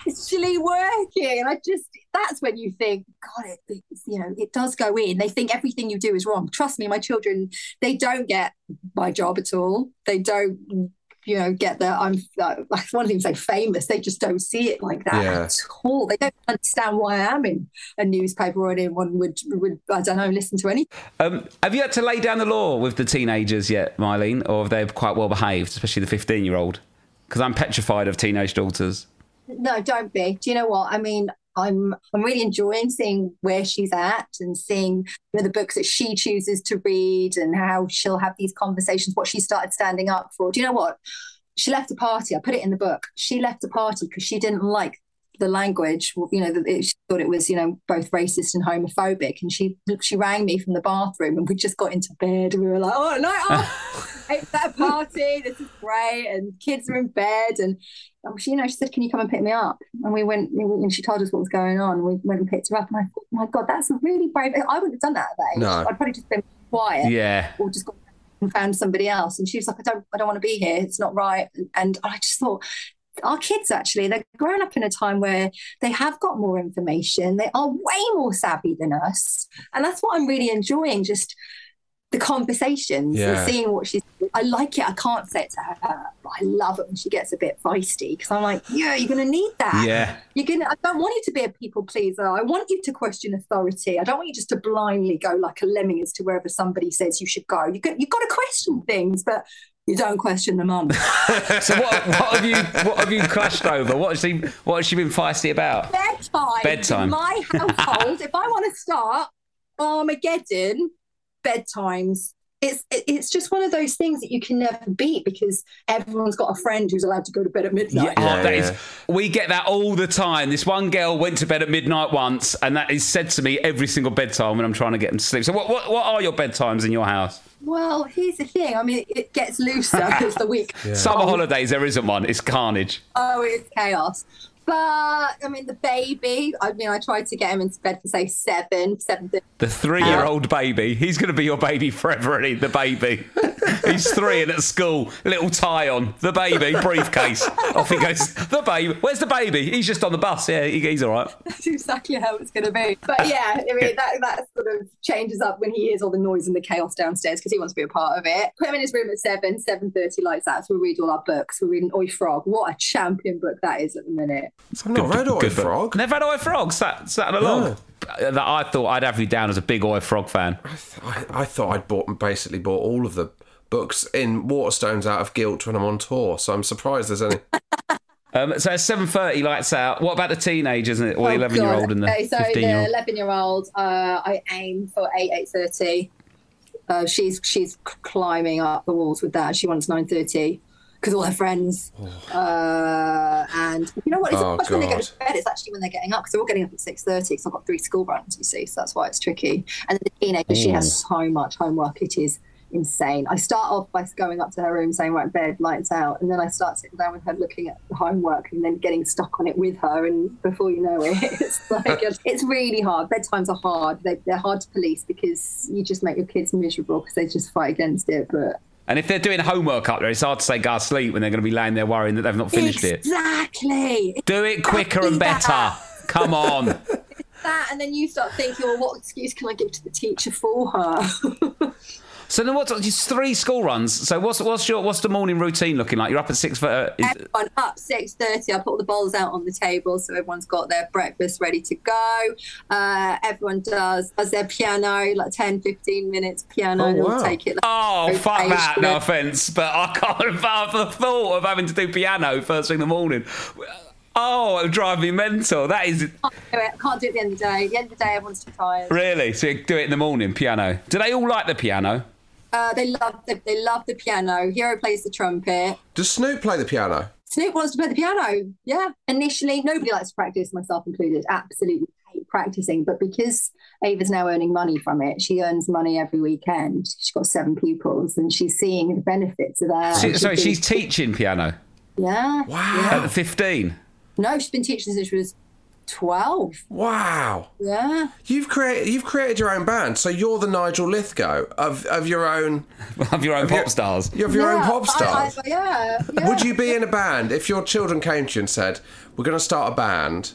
it's actually working!" And I just that's when you think, God, it, it's, you know, it does go in. They think everything you do is wrong. Trust me, my children, they don't get my job at all. They don't you know, get the I'm uh, *laughs* I want to even say famous. They just don't see it like that Yeah. at all. They don't understand why I am in a newspaper or anyone would would I don't know listen to any. Um, have you had to lay down the law with the teenagers yet, Myleene, or have they quite well behaved, especially the fifteen-year-old? Because I'm petrified of teenage daughters. No, don't be. Do you know what I mean? I'm I'm really enjoying seeing where she's at and seeing you know the books that she chooses to read and how she'll have these conversations. What she started standing up for. Do you know what? She left a party. I put it in the book. She left a party because she didn't like the language. You know, it, she thought it was you know both racist and homophobic. And she she rang me from the bathroom and we just got into bed and we were like, oh night *laughs* off. It's that party. This is great. And kids are in bed and um, she, you know, she said, "Can you come and pick me up?" And we went, and she told us what was going on. We went and picked her up, and I thought, "My God, that's really brave." I wouldn't have done that at that age. No. I'd probably just been quiet, Yeah. or just gone and found somebody else. And she was like, "I don't, I don't want to be here. It's not right." And I just thought. Our kids actually, they're growing up in a time where they have got more information. They are way more savvy than us. And that's what I'm really enjoying. Just the conversations Yeah. and seeing what she's I like it. I can't say it to her, but I love it when she gets a bit feisty because I'm like, yeah, you're gonna need that. Yeah. You're gonna I don't want you to be a people pleaser. I want you to question authority. I don't want you just to blindly go like a lemming as to wherever somebody says you should go. You got you've got to question things, but you don't question the mum. *laughs* So what, what have you what have you clashed over? What has she what has she been feisty about? bedtime. Bedtime. In my household, if I want to start Armageddon, bedtimes. it's it's just one of those things that you can never beat because everyone's got a friend who's allowed to go to bed at midnight. Oh, Yeah, that is- yeah. we get that all the time. This one girl went to bed at midnight once, and that is said to me every single bedtime when I'm trying to get them to sleep. So, what, what, what are your bedtimes in your house? Well, here's the thing. I mean, it gets looser *laughs* as the week. Summer holidays, there isn't one. It's carnage. Oh, it's chaos. But I mean, the baby. I mean, I tried to get him into bed for say seven, seven thirty. The three-year-old baby. He's going to be your baby forever, he? The baby. He's three and at school, little tie on. The baby, briefcase. Off he goes. The baby. Where's the baby? He's just on the bus. Yeah, he, he's all right. *laughs* That's exactly how it's going to be. But yeah, I mean, that, that sort of changes up when he hears all the noise and the chaos downstairs because he wants to be a part of it. Put him in his room at seven, seven thirty, lights out. So we read all our books. We're reading Oi Frog. What a champion book that is at the minute. I've not read Oi Good. Frog. Never had Oi Frog. Sat, sat along. That I thought I'd have you down as a big Oi Frog fan. I, I thought I'd bought basically bought all of the books in Waterstones out of guilt when I'm on tour, so I'm surprised there's any. *laughs* Um, so it's seven thirty, lights out. What about the teenagers and or the Oh, eleven year old God. and the okay, so fifteen the year old? eleven-year-old, uh, I aim for eight, eight thirty. Uh, she's she's climbing up the walls with that. She wants nine thirty because all her friends. Uh, and you know what? It's Oh, not when they go to bed. It's actually when they're getting up because they're all getting up at six thirty. Because I've got three school runs, you see, so that's why it's tricky. And the teenager, she has so much homework. It is insane. I start off by going up to her room saying, right, bed, lights out. And then I start sitting down with her looking at the homework and then getting stuck on it with her. And before you know it, *laughs* it's like, *laughs* it's really hard. Bedtimes are hard. They, they're hard to police because you just make your kids miserable because they just fight against it. But And if they're doing homework up there, it's hard to say go to sleep when they're going to be laying there worrying that they've not finished it. exactly. Do it quicker and better. that. Come on. *laughs* That, and then you start thinking, well, what excuse can I give to the teacher for her? *laughs* So then what's just three school runs? So what's what's your what's the morning routine looking like? You're up at six for uh, is, everyone up 6.30 i put all the bowls out on the table so everyone's got their breakfast ready to go uh, everyone does does their piano like 10 15 minutes piano Oh, and wow. take it like, Oh fuck that! No offence, but I can't *laughs* bear the thought of having to do piano first thing in the morning. Oh, it would drive me mental. That is can't do it can't do it at the end of the day at the end of the day everyone's too tired really. So you do it in the morning, piano. Do they all like the piano? Uh, they love the, they love the piano hero plays the trumpet Does Snoop play the piano? Snoop wants to play the piano. Yeah. Initially, nobody likes to practice, myself included. Absolutely hate practicing. But because Ava's now earning money from it, she earns money every weekend. She's got seven pupils and she's seeing the benefits of that. She, And sorry, she's teaching piano Yeah. Wow. at fifteen. No, she's been teaching since she was 12. Wow. Yeah. You've created you've created your own band, so you're the Nigel Lythgoe of, of your own *laughs* Of your own pop stars. you have your own Yeah, pop I- I- stars. yeah. yeah. Would you be in a band if your children came to you and said, "We're going to start a band,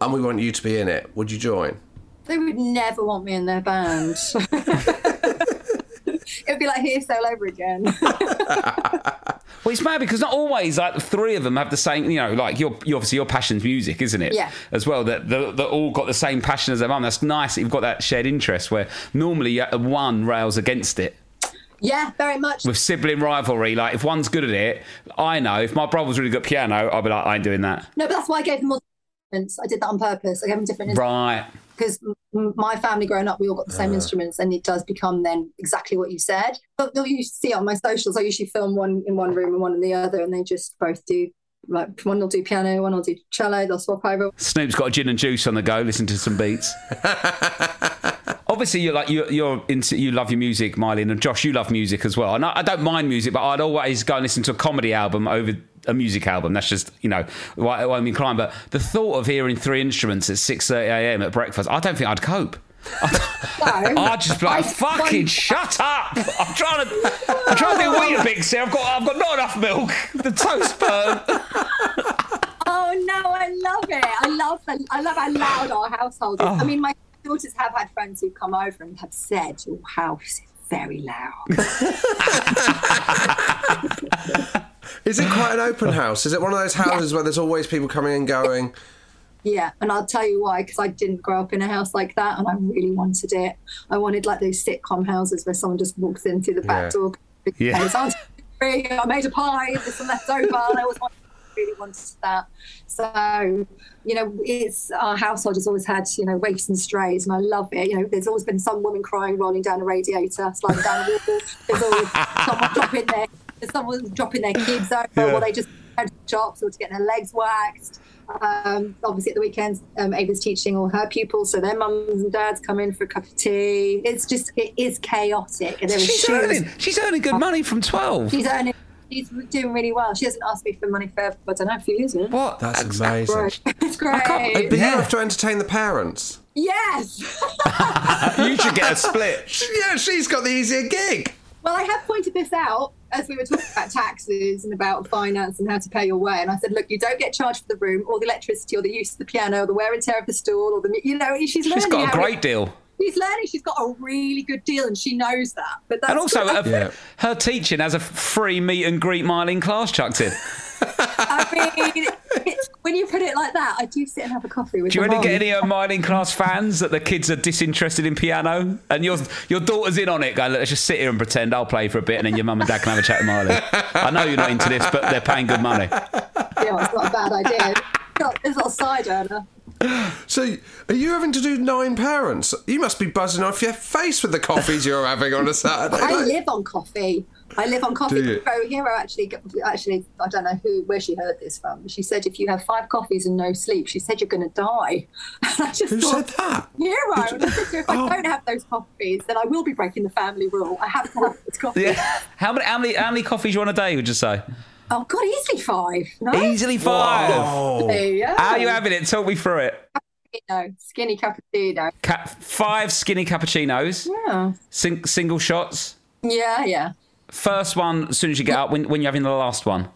and we want you to be in it"? Would you join? They would never want me in their band. *laughs* *laughs* it would be like Hear'Say all over again. Well, it's mad because not always like the three of them have the same. You know, like your, you obviously your passion's music, isn't it? Yeah. As well, that that that all got the same passion as their mum. That's nice. That you've got that shared interest where normally uh, one rails against it. yeah, very much. With sibling rivalry, like if one's good at it, I know if my brother was really good at piano, I'd be like, I ain't doing that. No, but that's why I gave them all. I did that on purpose. I gave them different instruments. Right. because my family growing up, we all got the same uh. instruments, and it does become then exactly what you said. But you'll see on my socials. I usually film one in one room and one in the other, and they just both do. Like one will do piano, one will do cello. They'll swap over. Snoop's got a gin and juice on the go. Listen to some beats. *laughs* Obviously, you're like you're, you're into you love your music, Myleene, and Josh, you love music as well. And I, I don't mind music, but I'd always go and listen to a comedy album over a music album. That's just you know why, why I'm inclined. But the thought of hearing three instruments at six thirty a.m. at breakfast, I don't think I'd cope. No, I'd just be like, I- "Fucking one- shut up!" I'm trying to, I'm trying to do Weetabix here. I've got, I've got not enough milk. The toast burnt. Oh no, I love it. I love the, I love how loud our household is. Oh. I mean, my daughters have had friends who've come over and have said, oh, "Your house is very loud." *laughs* *laughs* Is it quite an open house? Is it one of those houses where there's always people coming and going? Yeah, and I'll tell you why, because I didn't grow up in a house like that, and I really wanted it. I wanted like those sitcom houses where someone just walks in through the back Yeah. door. Yeah. *laughs* It's Auntie Mary, I made a pie, there's some left over, and I always want really wanted that. So, you know, it's our household has always had, you know, waifs and strays, and I love it. You know, there's always been some woman crying, rolling down a radiator, sliding down a wall. There's always someone dropping their, there's someone dropping their kids over, Yeah. or they just go to shops or to get their legs waxed. Um, obviously, at the weekends, um, Ava's teaching all her pupils, so their mums and dads come in for a cup of tea. It's just, it is chaotic. And She's earning, she's earning good money from 12. She's earning. She's doing really well. She hasn't asked me for money for I don't know a few years now. What? That's amazing. Great. It's great. But you Yeah. have to entertain the parents. Yes. *laughs* you should get a split. *laughs* Yeah, she's got the easier gig. well, I have pointed this out as we were talking about taxes and about finance and how to pay your way. And I said, look, you don't get charged for the room or the electricity or the use of the piano or the wear and tear of the stool or the you know she's learning. She's got a how great it- deal. She's learning. She's got a really good deal, and she knows that. But that's And also, her, uh, *laughs* Yeah. her teaching has a free meet and greet Myleene Klass chucked in. I mean, it's, when you put it like that, I do sit and have a coffee with. Do you my only get any of Myleene Klass fans that the kids are disinterested in piano? And your your daughter's in on it, going, let's just sit here and pretend I'll play for a bit and then your mum and dad can have a chat with Myleene. I know you're not into this, but they're paying good money. Yeah, it's not a bad idea. It's not, it's not a side earner. So, are you having to do nine parents? You must be buzzing off your face with the coffees you're having on a Saturday. I Like- live on coffee. I live on coffee. You? Pro Hero actually, actually, I don't know who where she heard this from. She said if you have five coffees and no sleep, she said you're going to die. *laughs* And I just Who thought, said that? Hero. And I said to her, if Oh. I don't have those coffees, then I will be breaking the family rule. I have to have this *laughs* coffee. Yeah. How many, how many how many coffees you on a day, would you say? Oh God, easily five. No, Easily five. Oh, yeah. How are you having it? Talk me through it. No, skinny cappuccino. Ca- five skinny cappuccinos, Yeah, sing- single shots. yeah, yeah. First one as soon as you get up, when, when you're having the last one.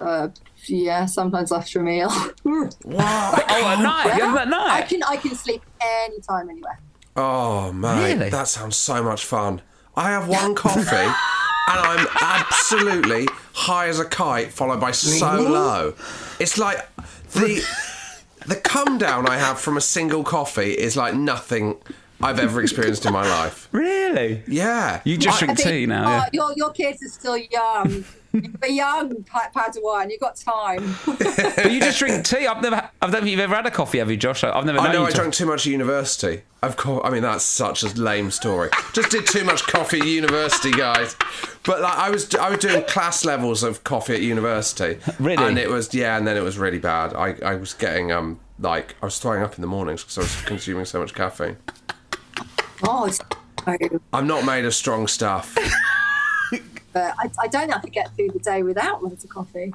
Uh, yeah, sometimes after a meal. *laughs* wow. Oh, at night. You have them at I can I can sleep anytime, anywhere. Oh, man, Really? that sounds so much fun. I have one coffee and I'm absolutely high as a kite, followed by so low. It's like the the come down I have from a single coffee is like nothing I've ever experienced in my life. *laughs* Really? Yeah, You just I- drink tea now, oh, yeah. your your kids are still young. You're young, Padawan. You've got time. But you just drink tea. I've never. I don't think you've ever had a coffee, have you, Josh? I've never. I known know you I to- drank too much at university. Of course, I mean that's such a lame story. Just did too much coffee at university, guys. But like I was, I was doing Klass levels of coffee at university. Really? And it was yeah, and then it was really bad. I, I was getting um like I was throwing up in the mornings because I was consuming so much caffeine. Oh, it's I'm not made of strong stuff. But I, I don't have to get through the day without loads of coffee.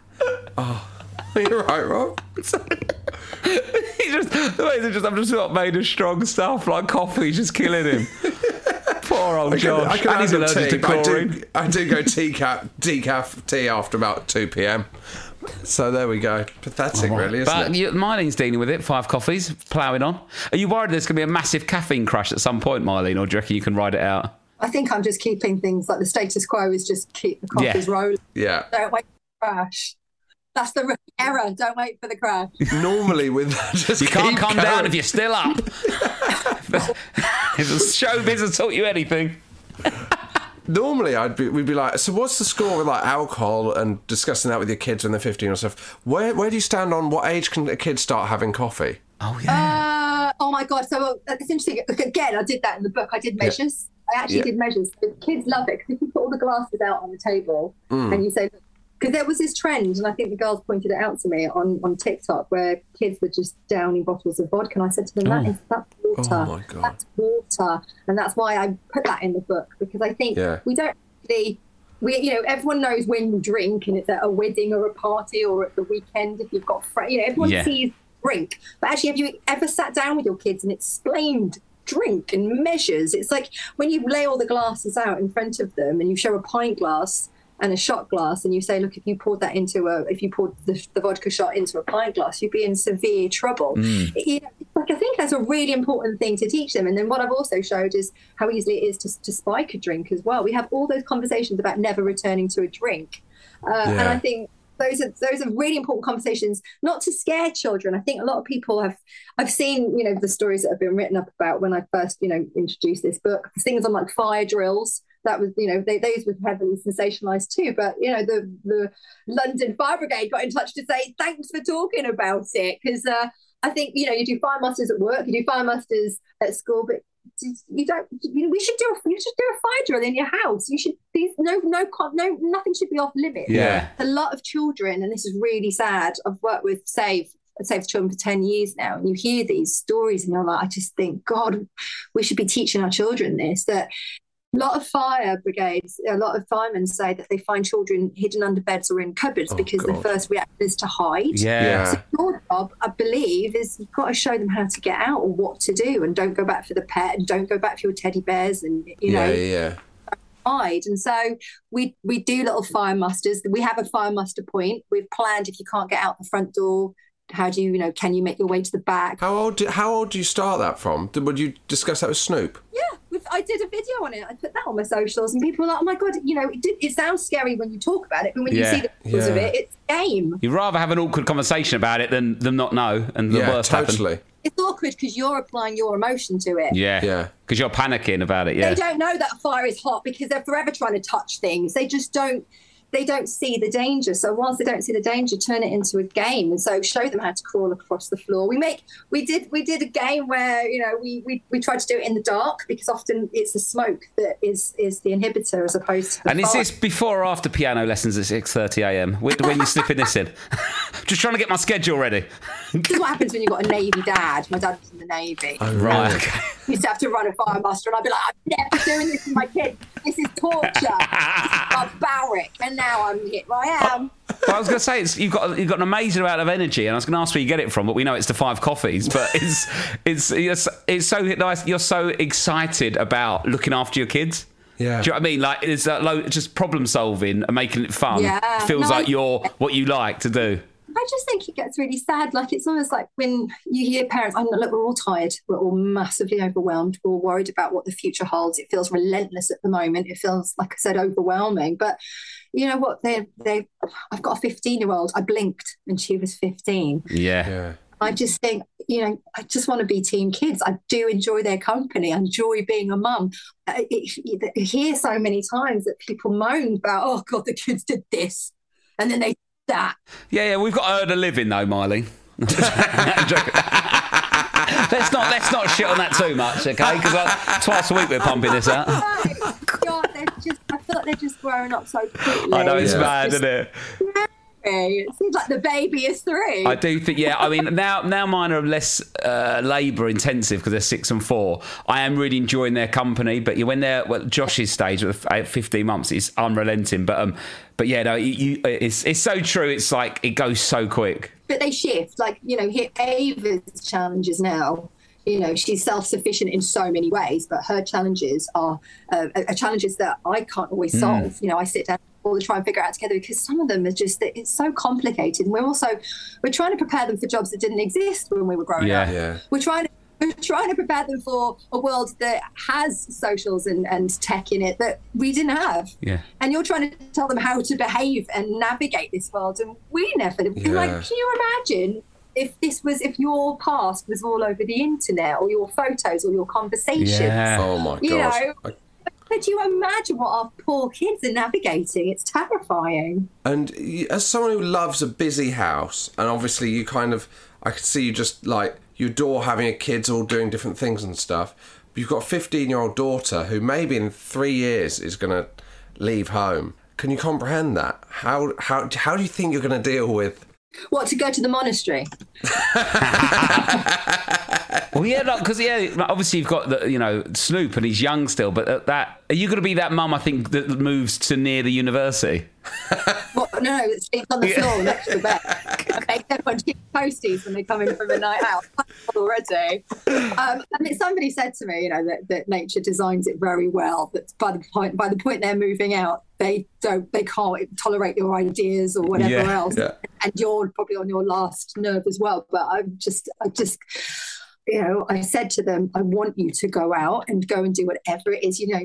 Oh, *laughs* you're right, Rob. *laughs* he just, the way they just, I'm just not made of strong stuff like coffee, just killing him. *laughs* Poor old I can, Josh. I can and he's handle allergic tea, to but I do, I do go decaf, decaf tea after about 2 p.m. So there we go. Pathetic, really, isn't But it? you, Myleene's dealing with it. Five coffees, ploughing on. Are you worried there's going to be a massive caffeine crash at some point, Myleene, or do you reckon you can ride it out? I think I'm just keeping things like the status quo is just keep the Yeah. coffees rolling. Yeah. Don't wait for the crash. That's the error. Don't wait for the crash. Normally with just You can't calm going. down if you're still up. *laughs* if the showbiz has taught you anything. Normally, I'd be, we'd be like, so what's the score with like alcohol and discussing that with your kids when they're 15 or stuff? Where where do you stand on what age can a kid start having coffee? Oh, yeah. Uh, oh my god! So uh, it's interesting. Again, I did that in the book. I did measures. I actually Yeah. did measures. The kids love it because if you put all the glasses out on the table Mm. and you say, because there was this trend, and I think the girls pointed it out to me on, on TikTok, where kids were just downing bottles of vodka, and I said to them, "That Oh. is that's water. Oh my God. That's water," and that's why I put that in the book because I think Yeah. we don't really. We, you know, everyone knows when you drink, and it's at a wedding or a party or at the weekend. If you've got friends, you know, everyone Yeah. sees drink. But actually, have you ever sat down with your kids and explained drink and measures? It's like when you lay all the glasses out in front of them and you show a pint glass and a shot glass and you say, look, if you poured that into a, if you poured the, the vodka shot into a pint glass, you'd be in severe trouble. You know, like I think that's a really important thing to teach them. And then what I've also showed is how easily it is to, to spike a drink as well. We have all those conversations about never returning to a drink. Uh, And I think those are those are really important conversations not to scare children. I think a lot of people have i've seen you know the stories that have been written up about when i first you know introduced this book things on like fire drills. That was you know they, those were heavily sensationalized too but you know the the london fire brigade got in touch to say thanks for talking about it. Because uh, i think you know you do fire musters at work you do fire musters at school but you don't you know, we should do a you should do a fire drill in your house you should these no no no nothing should be off limits Yeah. a lot of children and this is really sad i've worked with save Save Children for 10 years now, and you hear these stories, and you're like, I just think, God, we should be teaching our children this that a lot of fire brigades, a lot of firemen say that they find children hidden under beds or in cupboards Oh, because God. the first reaction is to hide. Yeah. Yeah. So your job, I believe, is you've got to show them how to get out or what to do, and don't go back for the pet, and don't go back for your teddy bears, and you know yeah, yeah. hide. And so we we do little fire musters. We have a fire muster point. We've planned if you can't get out the front door, how do you you know can you make your way to the back? How old? Do, how old do you start that from? Did, would you discuss that with Snoop? Yeah, with, I did a video on it. I put that on my socials, and people were like, "Oh my god!" You know, it, did, it sounds scary when you talk about it, but when Yeah. you see the pictures of it, it's game. You'd rather have an awkward conversation about it than them not know and the yeah, worst happen. totally. It's awkward because you're applying your emotion to it. Yeah. Yeah. Because you're panicking about it. Yeah. They don't know that fire is hot because they're forever trying to touch things. They just don't. They don't see the danger. So once they don't see the danger, turn it into a game, and so show them how to crawl across the floor. We make we did we did a game where you know we we, we tried to do it in the dark because often it's the smoke that is is the inhibitor as opposed to the And is this before or after piano lessons at 6.30 a.m.? When, when you slipping this in? *laughs* Just trying to get my schedule ready. This is what happens when you've got a Navy dad. My dad was in the Navy. Oh, right, okay. He used to have to run a fire muster, and I'd be like, I'm never doing this with my kids. This is torture. this is barbaric. And now I'm here. I am. Well, I was going to say it's, you've got you've got an amazing amount of energy, and I was going to ask where you get it from, but we know it's the five coffees. But *laughs* it's it's it's, it's so nice. You're so excited about looking after your kids. Yeah. Do you know what I mean? Like it's uh, that low, just problem solving and making it fun. Yeah. Feels No, like I- you're what you like to do. I just think it gets really sad. Like it's almost like when you hear parents, I know, look, we're all tired. We're all massively overwhelmed. We're all worried about what the future holds. It feels relentless at the moment. It feels, like I said, overwhelming. But you know what? They, they. I've got a 15 year old. I blinked and she was 15. Yeah. Yeah. I just think, you know, I just want to be team kids. I do enjoy their company. I enjoy being a mum. I it- I hear so many times that people moan about, oh God, the kids did this, and then they did that. Yeah, yeah, we've got to earn a living though, Myleene. *laughs* let's not let's not shit on that too much, okay? Because twice a week we're pumping this out. *laughs* Right. God, they're just, I feel like they're just growing up so quickly. I know it's Yeah. mad, just isn't it? It seems like the baby is three. I do think, yeah. I mean, now now mine are less uh, labour intensive because they're six and four. I am really enjoying their company, but when they're well, Josh's stage at at fifteen months, it's unrelenting. But um, but yeah, no, you, you, it's it's so true. It's like it goes so quick. but they shift. Like, you know, here Ava's challenges now. You know, she's self-sufficient in so many ways, but her challenges are, uh, are challenges that I can't always solve. You know, I sit down all to try and figure out together because some of them are just it's so complicated. And we're also we're trying to prepare them for jobs that didn't exist when we were growing Yeah. up. Yeah. We're trying to we're trying to prepare them for a world that has socials and, and tech in it that we didn't have. Yeah. And you're trying to tell them how to behave and navigate this world, and we never. Like, can you imagine if this was if your past was all over the internet, or your photos, or your conversations? Yeah. Oh my You gosh. know- I- Could you imagine what our poor kids are navigating? It's terrifying. And as someone who loves a busy house, and obviously you kind of, I could see you just like you adore having a kids all doing different things and stuff. But you've got a 15 year old daughter who maybe in three years is going to leave home. Can you comprehend that? How how how do you think you're going to deal with? What to go to the monastery? *laughs* Well, yeah, because yeah, obviously you've got the you know Snoop and he's young still, but that are you going to be that mum? I think that moves to near the university. No, no, it sleeps on the floor next to the bed. *laughs* Okay, everyone posties when they come in from a night out already. Um, I mean, somebody said to me, you know, that, that nature designs it very well. That by the point by the point they're moving out, they don't, they can't tolerate your ideas or whatever Yeah, else, yeah. and you're probably on your last nerve as well. But I'm just, I just. you know, I said to them, I want you to go out and go and do whatever it is, you know,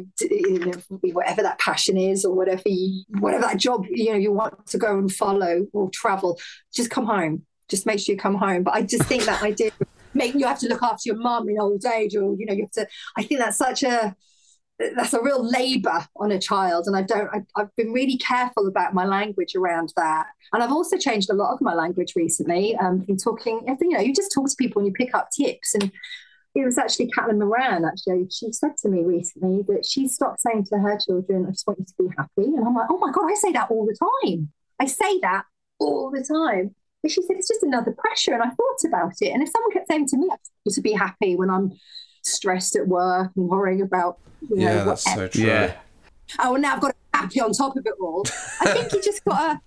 know, whatever that passion is or whatever you, whatever that job, you know, you want to go and follow or travel, just come home. Just make sure you come home. But I just think that idea of making you have to look after your mum in old age or, you know, you have to, I think that's such a, that's a real labor on a child and i don't I, i've been really careful about my language around that and i've also changed a lot of my language recently um been talking you know you just talk to people and you pick up tips and it was actually Caitlin Moran, actually. She said to me recently that she stopped saying to her children, I just want you to be happy. And I'm like, oh my God, I say that all the time. I say that all the time. But she said, it's just another pressure. And I thought about it. And if someone kept saying to me, I to be happy when I'm stressed at work and worrying about, you know, Yeah, that's so true. Yeah. oh, now I've got to be happy on top of it all. I think you just got to.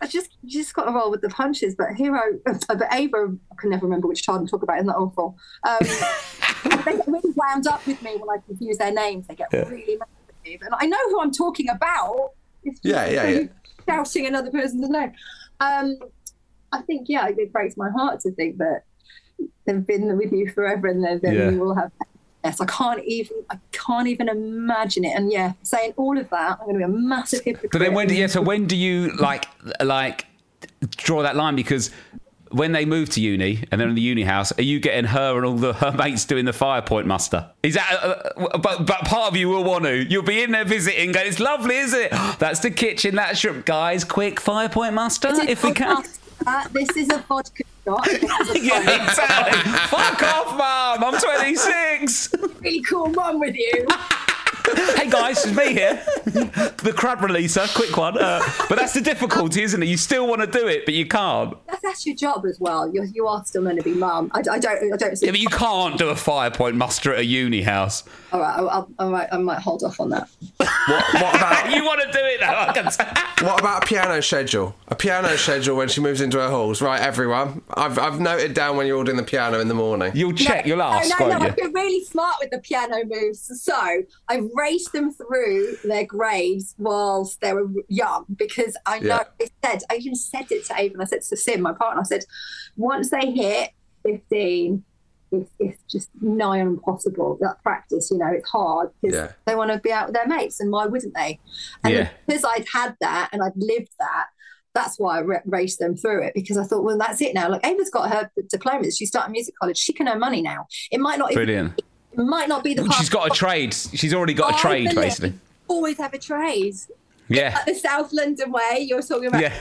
I just just got to roll with the punches. But Hero, uh, but Ava, I can never remember which child I'm talking about. Isn't that awful? Um, *laughs* they get really wound up with me when I confuse their names. They get really mad with me, and I know who I'm talking about. It's just Yeah, yeah, yeah. Shouting another person's name. Um, I think yeah, it breaks my heart to think that they've been with you forever, and then Yeah. you will have. Yes, I can't even. I can't even imagine it. And yeah, saying all of that, I'm going to be a massive hypocrite. But then when do, yeah, so when do you like like draw that line? Because when they move to uni and they're in the uni house, are you getting her and all the her mates doing the fire point muster? Is that? Uh, but but part of you will want to. You'll be in there visiting, going, "It's lovely, is it? *gasps* That's the kitchen. That's your guys. Quick fire point muster, if we can." podcast. Uh, this is a vodka shot. *laughs* A Yeah, exactly. Fuck off, mum. I'm 26. really cool mum with you. *laughs* *laughs* hey guys, it's me here. the crab releaser, quick one. Uh, but that's the difficulty, isn't it? You still want to do it, but you can't. That's, that's your job as well. You're, you are still going to be mum. I, I don't. I don't. See, Yeah, but you can't do a fire point muster at a uni house. all right. I'll, I'll, all right. I might hold off on that. What, what about *laughs* You want to do it though? I can what about a piano schedule? A piano schedule when she moves into her halls, right? Everyone, I've I've noted down when you're all doing the piano in the morning. You'll check, you'll ask, no, no, won't no, you? I've been really smart with the piano moves. So I raced them through their grades whilst they were young because I know Yeah. I said, I even said it to Ava and I said to Sim, my partner, I said, once they hit 15, it's, it's just nigh on impossible. That practice, you know, it's hard because Yeah. they want to be out with their mates and why wouldn't they? And Yeah. because I'd had that and I'd lived that, that's why I ra- raced them through it because I thought, well, that's it now. Like Ava's got her diploma. She's starting music college. She can earn money now. It might not even, Brilliant. it might not be the She's got a trade. She's already got a trade, basically. Always have a trade. Yeah. Like the South London way you're talking about. Yeah.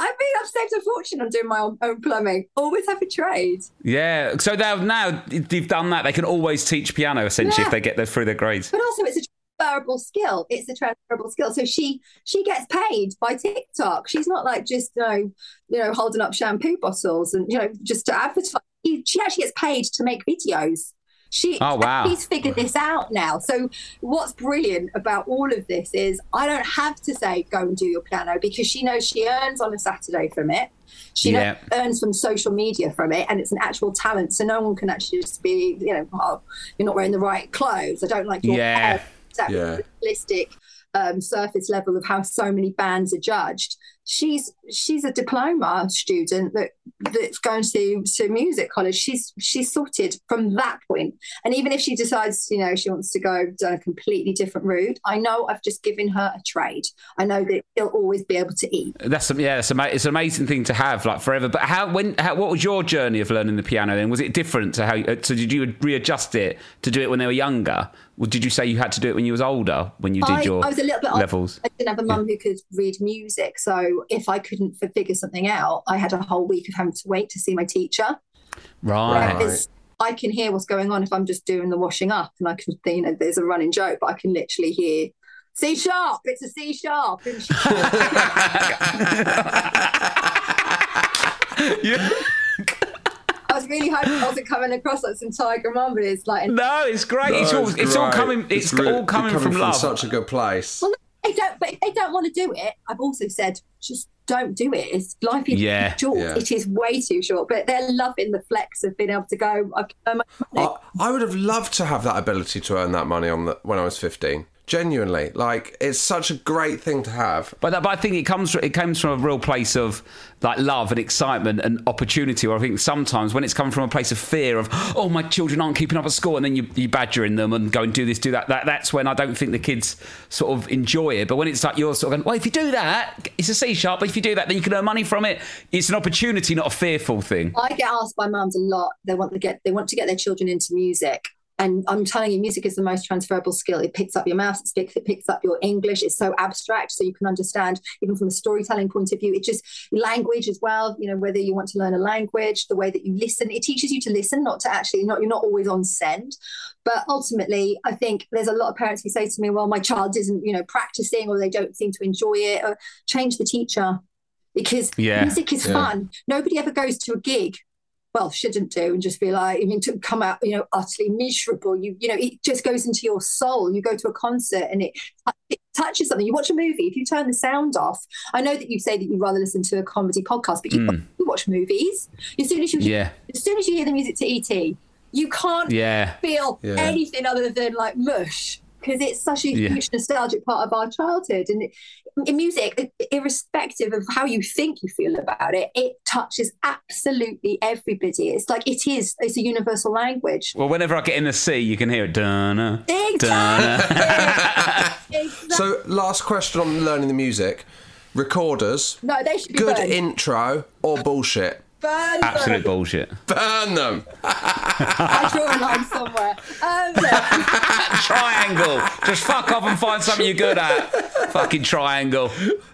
I mean, I've saved a fortune on doing my own, own plumbing. Always have a trade. Yeah. So now, now they've done that. They can always teach piano essentially Yeah. if they get through their grades. But also, it's a transferable skill. It's a transferable skill. So she she gets paid by TikTok. She's not like just you know, you know holding up shampoo bottles and you know just to advertise. She she actually gets paid to make videos. She Oh, wow. she's figured this out now. So what's brilliant about all of this is I don't have to say go and do your piano because she knows she earns on a Saturday from it. She knows Yeah. earns from social media from it, and it's an actual talent. So no one can actually just be, you know, oh, you're not wearing the right clothes. I don't like your Yeah. hair that Yeah. realistic um, surface level of how so many bands are judged. She's she's a diploma student that that's going to to music college. She's she's sorted from that point. And even if she decides, you know, she wants to go down a completely different route, I know I've just given her a trade. I know that she'll always be able to eat. That's yeah, it's, ama- it's an amazing thing to have like forever. But how when how, what was your journey of learning the piano? Then was it different to how? uh, So did you readjust it to do it when they were younger? Or did you say you had to do it when you was older when you did I, your I was a little bit levels? I didn't have a mum who could read music, so if I couldn't figure something out, I had a whole week of having to wait to see my teacher. Right. Whereas I can hear what's going on if I'm just doing the washing up, and I can, you know, there's a running joke, but I can literally hear C sharp. It's a C sharp. *laughs* *laughs* Yeah. I was really hoping I wasn't coming across like some tiger mum, but it's like No, it's great. it's all it's all great. coming. It's, re- all coming, you're from, love. such a good place. Well, they don't. But if they don't want to do it, I've also said just don't do it. It's life is Yeah. short. Yeah. It is way too short. But they're loving the flex of being able to go. I can earn my money. I, I would have loved to have that ability to earn that money on the, when I was 15. Genuinely, like it's such a great thing to have. But, but I think it comes it comes from a real place of like love and excitement and opportunity. Or I think sometimes when it's coming from a place of fear of oh my children aren't keeping up at school, and then you you badgering them and go and do this, do that. That that's when I don't think the kids sort of enjoy it. But when it's like you're sort of going, well, if you do that, it's a C sharp. But if you do that, then you can earn money from it. It's an opportunity, not a fearful thing. I get asked by mums a lot. They want to get they want to get their children into music. And I'm telling you, music is the most transferable skill. It picks up your maths, it picks, it picks up your English. It's so abstract, so you can understand even from a storytelling point of view. It just language as well. You know, whether you want to learn a language, the way that you listen, it teaches you to listen, not to actually not you're not always on send. But ultimately, I think there's a lot of parents who say to me, "Well, my child isn't, you know, practicing, or they don't seem to enjoy it." Or change the teacher because Yeah. music is Yeah. fun. Nobody ever goes to a gig well shouldn't do and just be like i mean to come out you know utterly miserable you you know it just goes into your soul you go to a concert and it it touches something you watch a movie if you turn the sound off i know that you say that you'd rather listen to a comedy podcast but you, hmm. you watch movies as soon as you Yeah. as soon as you hear the music to E.T. you can't Yeah. feel Yeah. anything other than like mush because it's such a Yeah. huge nostalgic part of our childhood and it, in music irrespective of how you think you feel about it it touches absolutely everybody it's like it is it's a universal language Well, whenever I get in the sea, you can hear it. Dun-na, Exactly. *laughs* Exactly. So, last question on learning the music: recorders, no they should be good burned. intro or bullshit? Burn Absolute them. bullshit. Burn them. I draw a line somewhere um, look, *laughs* Triangle. Just fuck off and find something you're good at. Fucking triangle.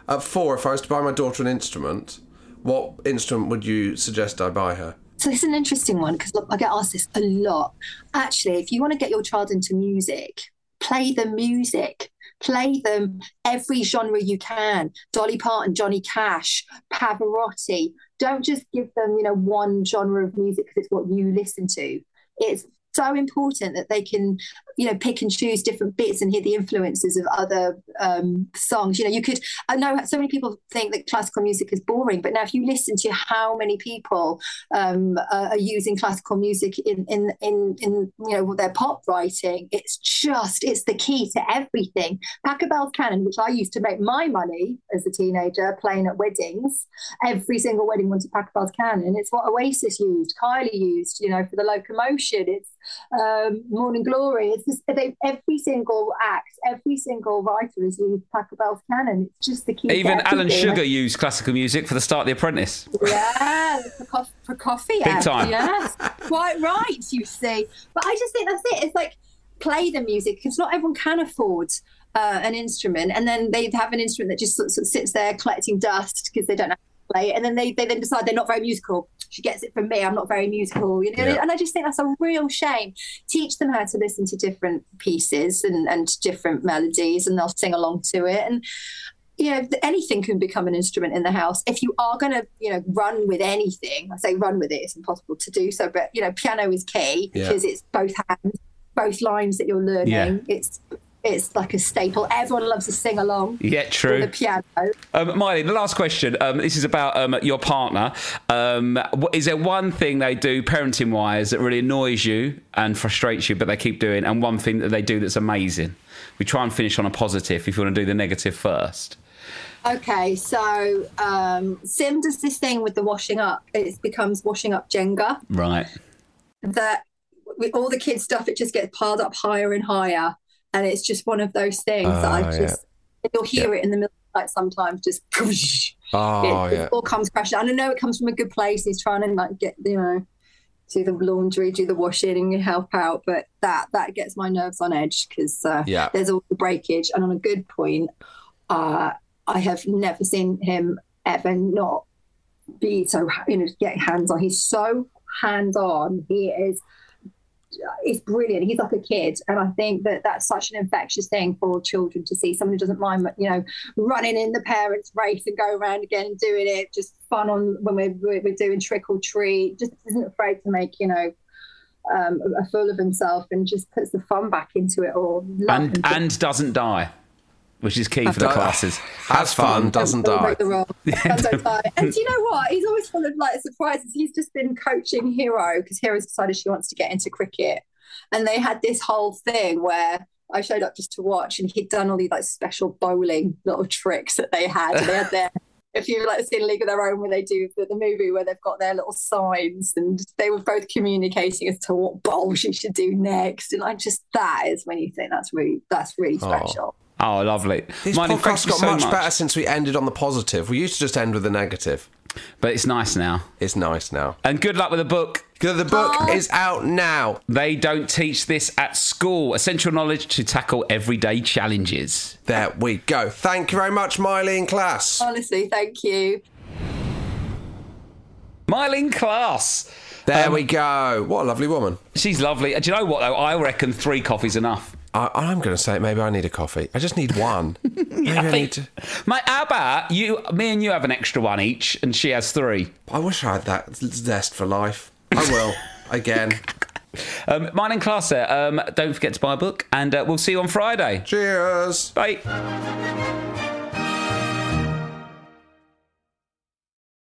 At four, if I was to buy my daughter an instrument, what instrument would you suggest I buy her? So it's an interesting one because I get asked this a lot. Actually, if you want to get your child into music, play the music. Play them every genre you can. Dolly Parton, Johnny Cash, Pavarotti. Don't just give them, you know, one genre of music because it's what you listen to. It's so important that they can, you know, pick and choose different bits and hear the influences of other um, songs. You know, you could. I know so many people think that classical music is boring, but now if you listen to how many people um, are using classical music in, in in in you know their pop writing, it's just it's the key to everything. Pachelbel's canon, which I used to make my money as a teenager playing at weddings, every single wedding was a Pachelbel's canon. It's what Oasis used, Kylie used, you know, for the locomotion. It's um, Morning Glory. It's just they, every single act, every single writer has used Pachelbel's canon. It's just the key. Even Alan. Sugar used classical music for the start of The Apprentice. Yeah, *laughs* for, co- for coffee. Big yeah. time. Yes, quite right. You see, but I just think that's it. It's like play the music because not everyone can afford uh, an instrument, and then they have an instrument that just sort of sits there collecting dust because they don't know play it, and then they, they then decide they're not very musical. She gets it from me. I'm not very musical, you know. Yeah. And I just think that's a real shame. Teach them how to listen to different pieces and and different melodies, and they'll sing along to it. And you know, anything can become an instrument in the house. If you are going to, you know, run with anything, I say run with it, it's impossible to do so, but, you know, piano is key Yeah. because it's both hands, both lines that you're learning. Yeah. It's it's like a staple. Everyone loves to sing along Yeah, true. the piano. Um, Myleene, the last question. Um, this is about um, your partner. Um, is there one thing they do parenting wise that really annoys you and frustrates you, but they keep doing, and one thing that they do that's amazing? We try and finish on a positive if you want to do the negative first. Okay, so um, Sim does this thing with the washing up. It becomes washing up Jenga. Right. that with all the kids' stuff, it just gets piled up higher and higher. And it's just one of those things that Oh, I yeah. just, you'll hear it in the middle of the night sometimes, just *laughs* Oh, it, yeah. it all comes crashing. And I know it comes from a good place. He's trying to like get, you know, do the laundry, do the washing, and help out. But that that gets my nerves on edge because uh, Yeah. there's all the breakage. And on a good point, uh, I have never seen him ever not be so you know get hands on. He's so hands on. He is. It's brilliant. He's like a kid, and I think that that's such an infectious thing for children to see. Someone who doesn't mind, you know, running in the parents' race and go around again and doing it. Just fun on when we're we're doing trick or treat. Just isn't afraid to make you know um, a fool of himself and just puts the fun back into it all. Love And and doesn't die, which is key for the classes. Has fun, doesn't die. break the rule. *laughs* And don't die. And do you know what? He's always full of like surprises. He's just been coaching Hero because Hero's decided she wants to get into cricket. And they had this whole thing where I showed up just to watch, and he'd done all these like special bowling little tricks that they had. they had their, *laughs* if you've like seen League of Their Own, where they do the, the movie where they've got their little signs, and they were both communicating as to what bowl she should do next. And I just that is when you think that's really that's really oh. special. Oh, lovely. This Marlene, thank podcast got so much, better since we ended on the positive. We used to just end with the negative. But it's nice now. It's nice now. And good luck with the book. Good, The book is out now. They don't teach this at school. Essential knowledge to tackle everyday challenges. There we go. Thank you very much, Myleene Klass. Honestly, thank you. Myleene Klass. There Um, we go. What a lovely woman. She's lovely. Do you know what, though? I reckon three coffees enough. I, I'm going to say maybe I need a coffee. I just need one. *laughs* maybe I, need to. How about you, me and you have an extra one each, and she has three. I wish I had that zest for life. I will *laughs* again. Um, Myleene Klass there. Um, don't forget to buy a book, and uh, we'll see you on Friday. Cheers. Bye.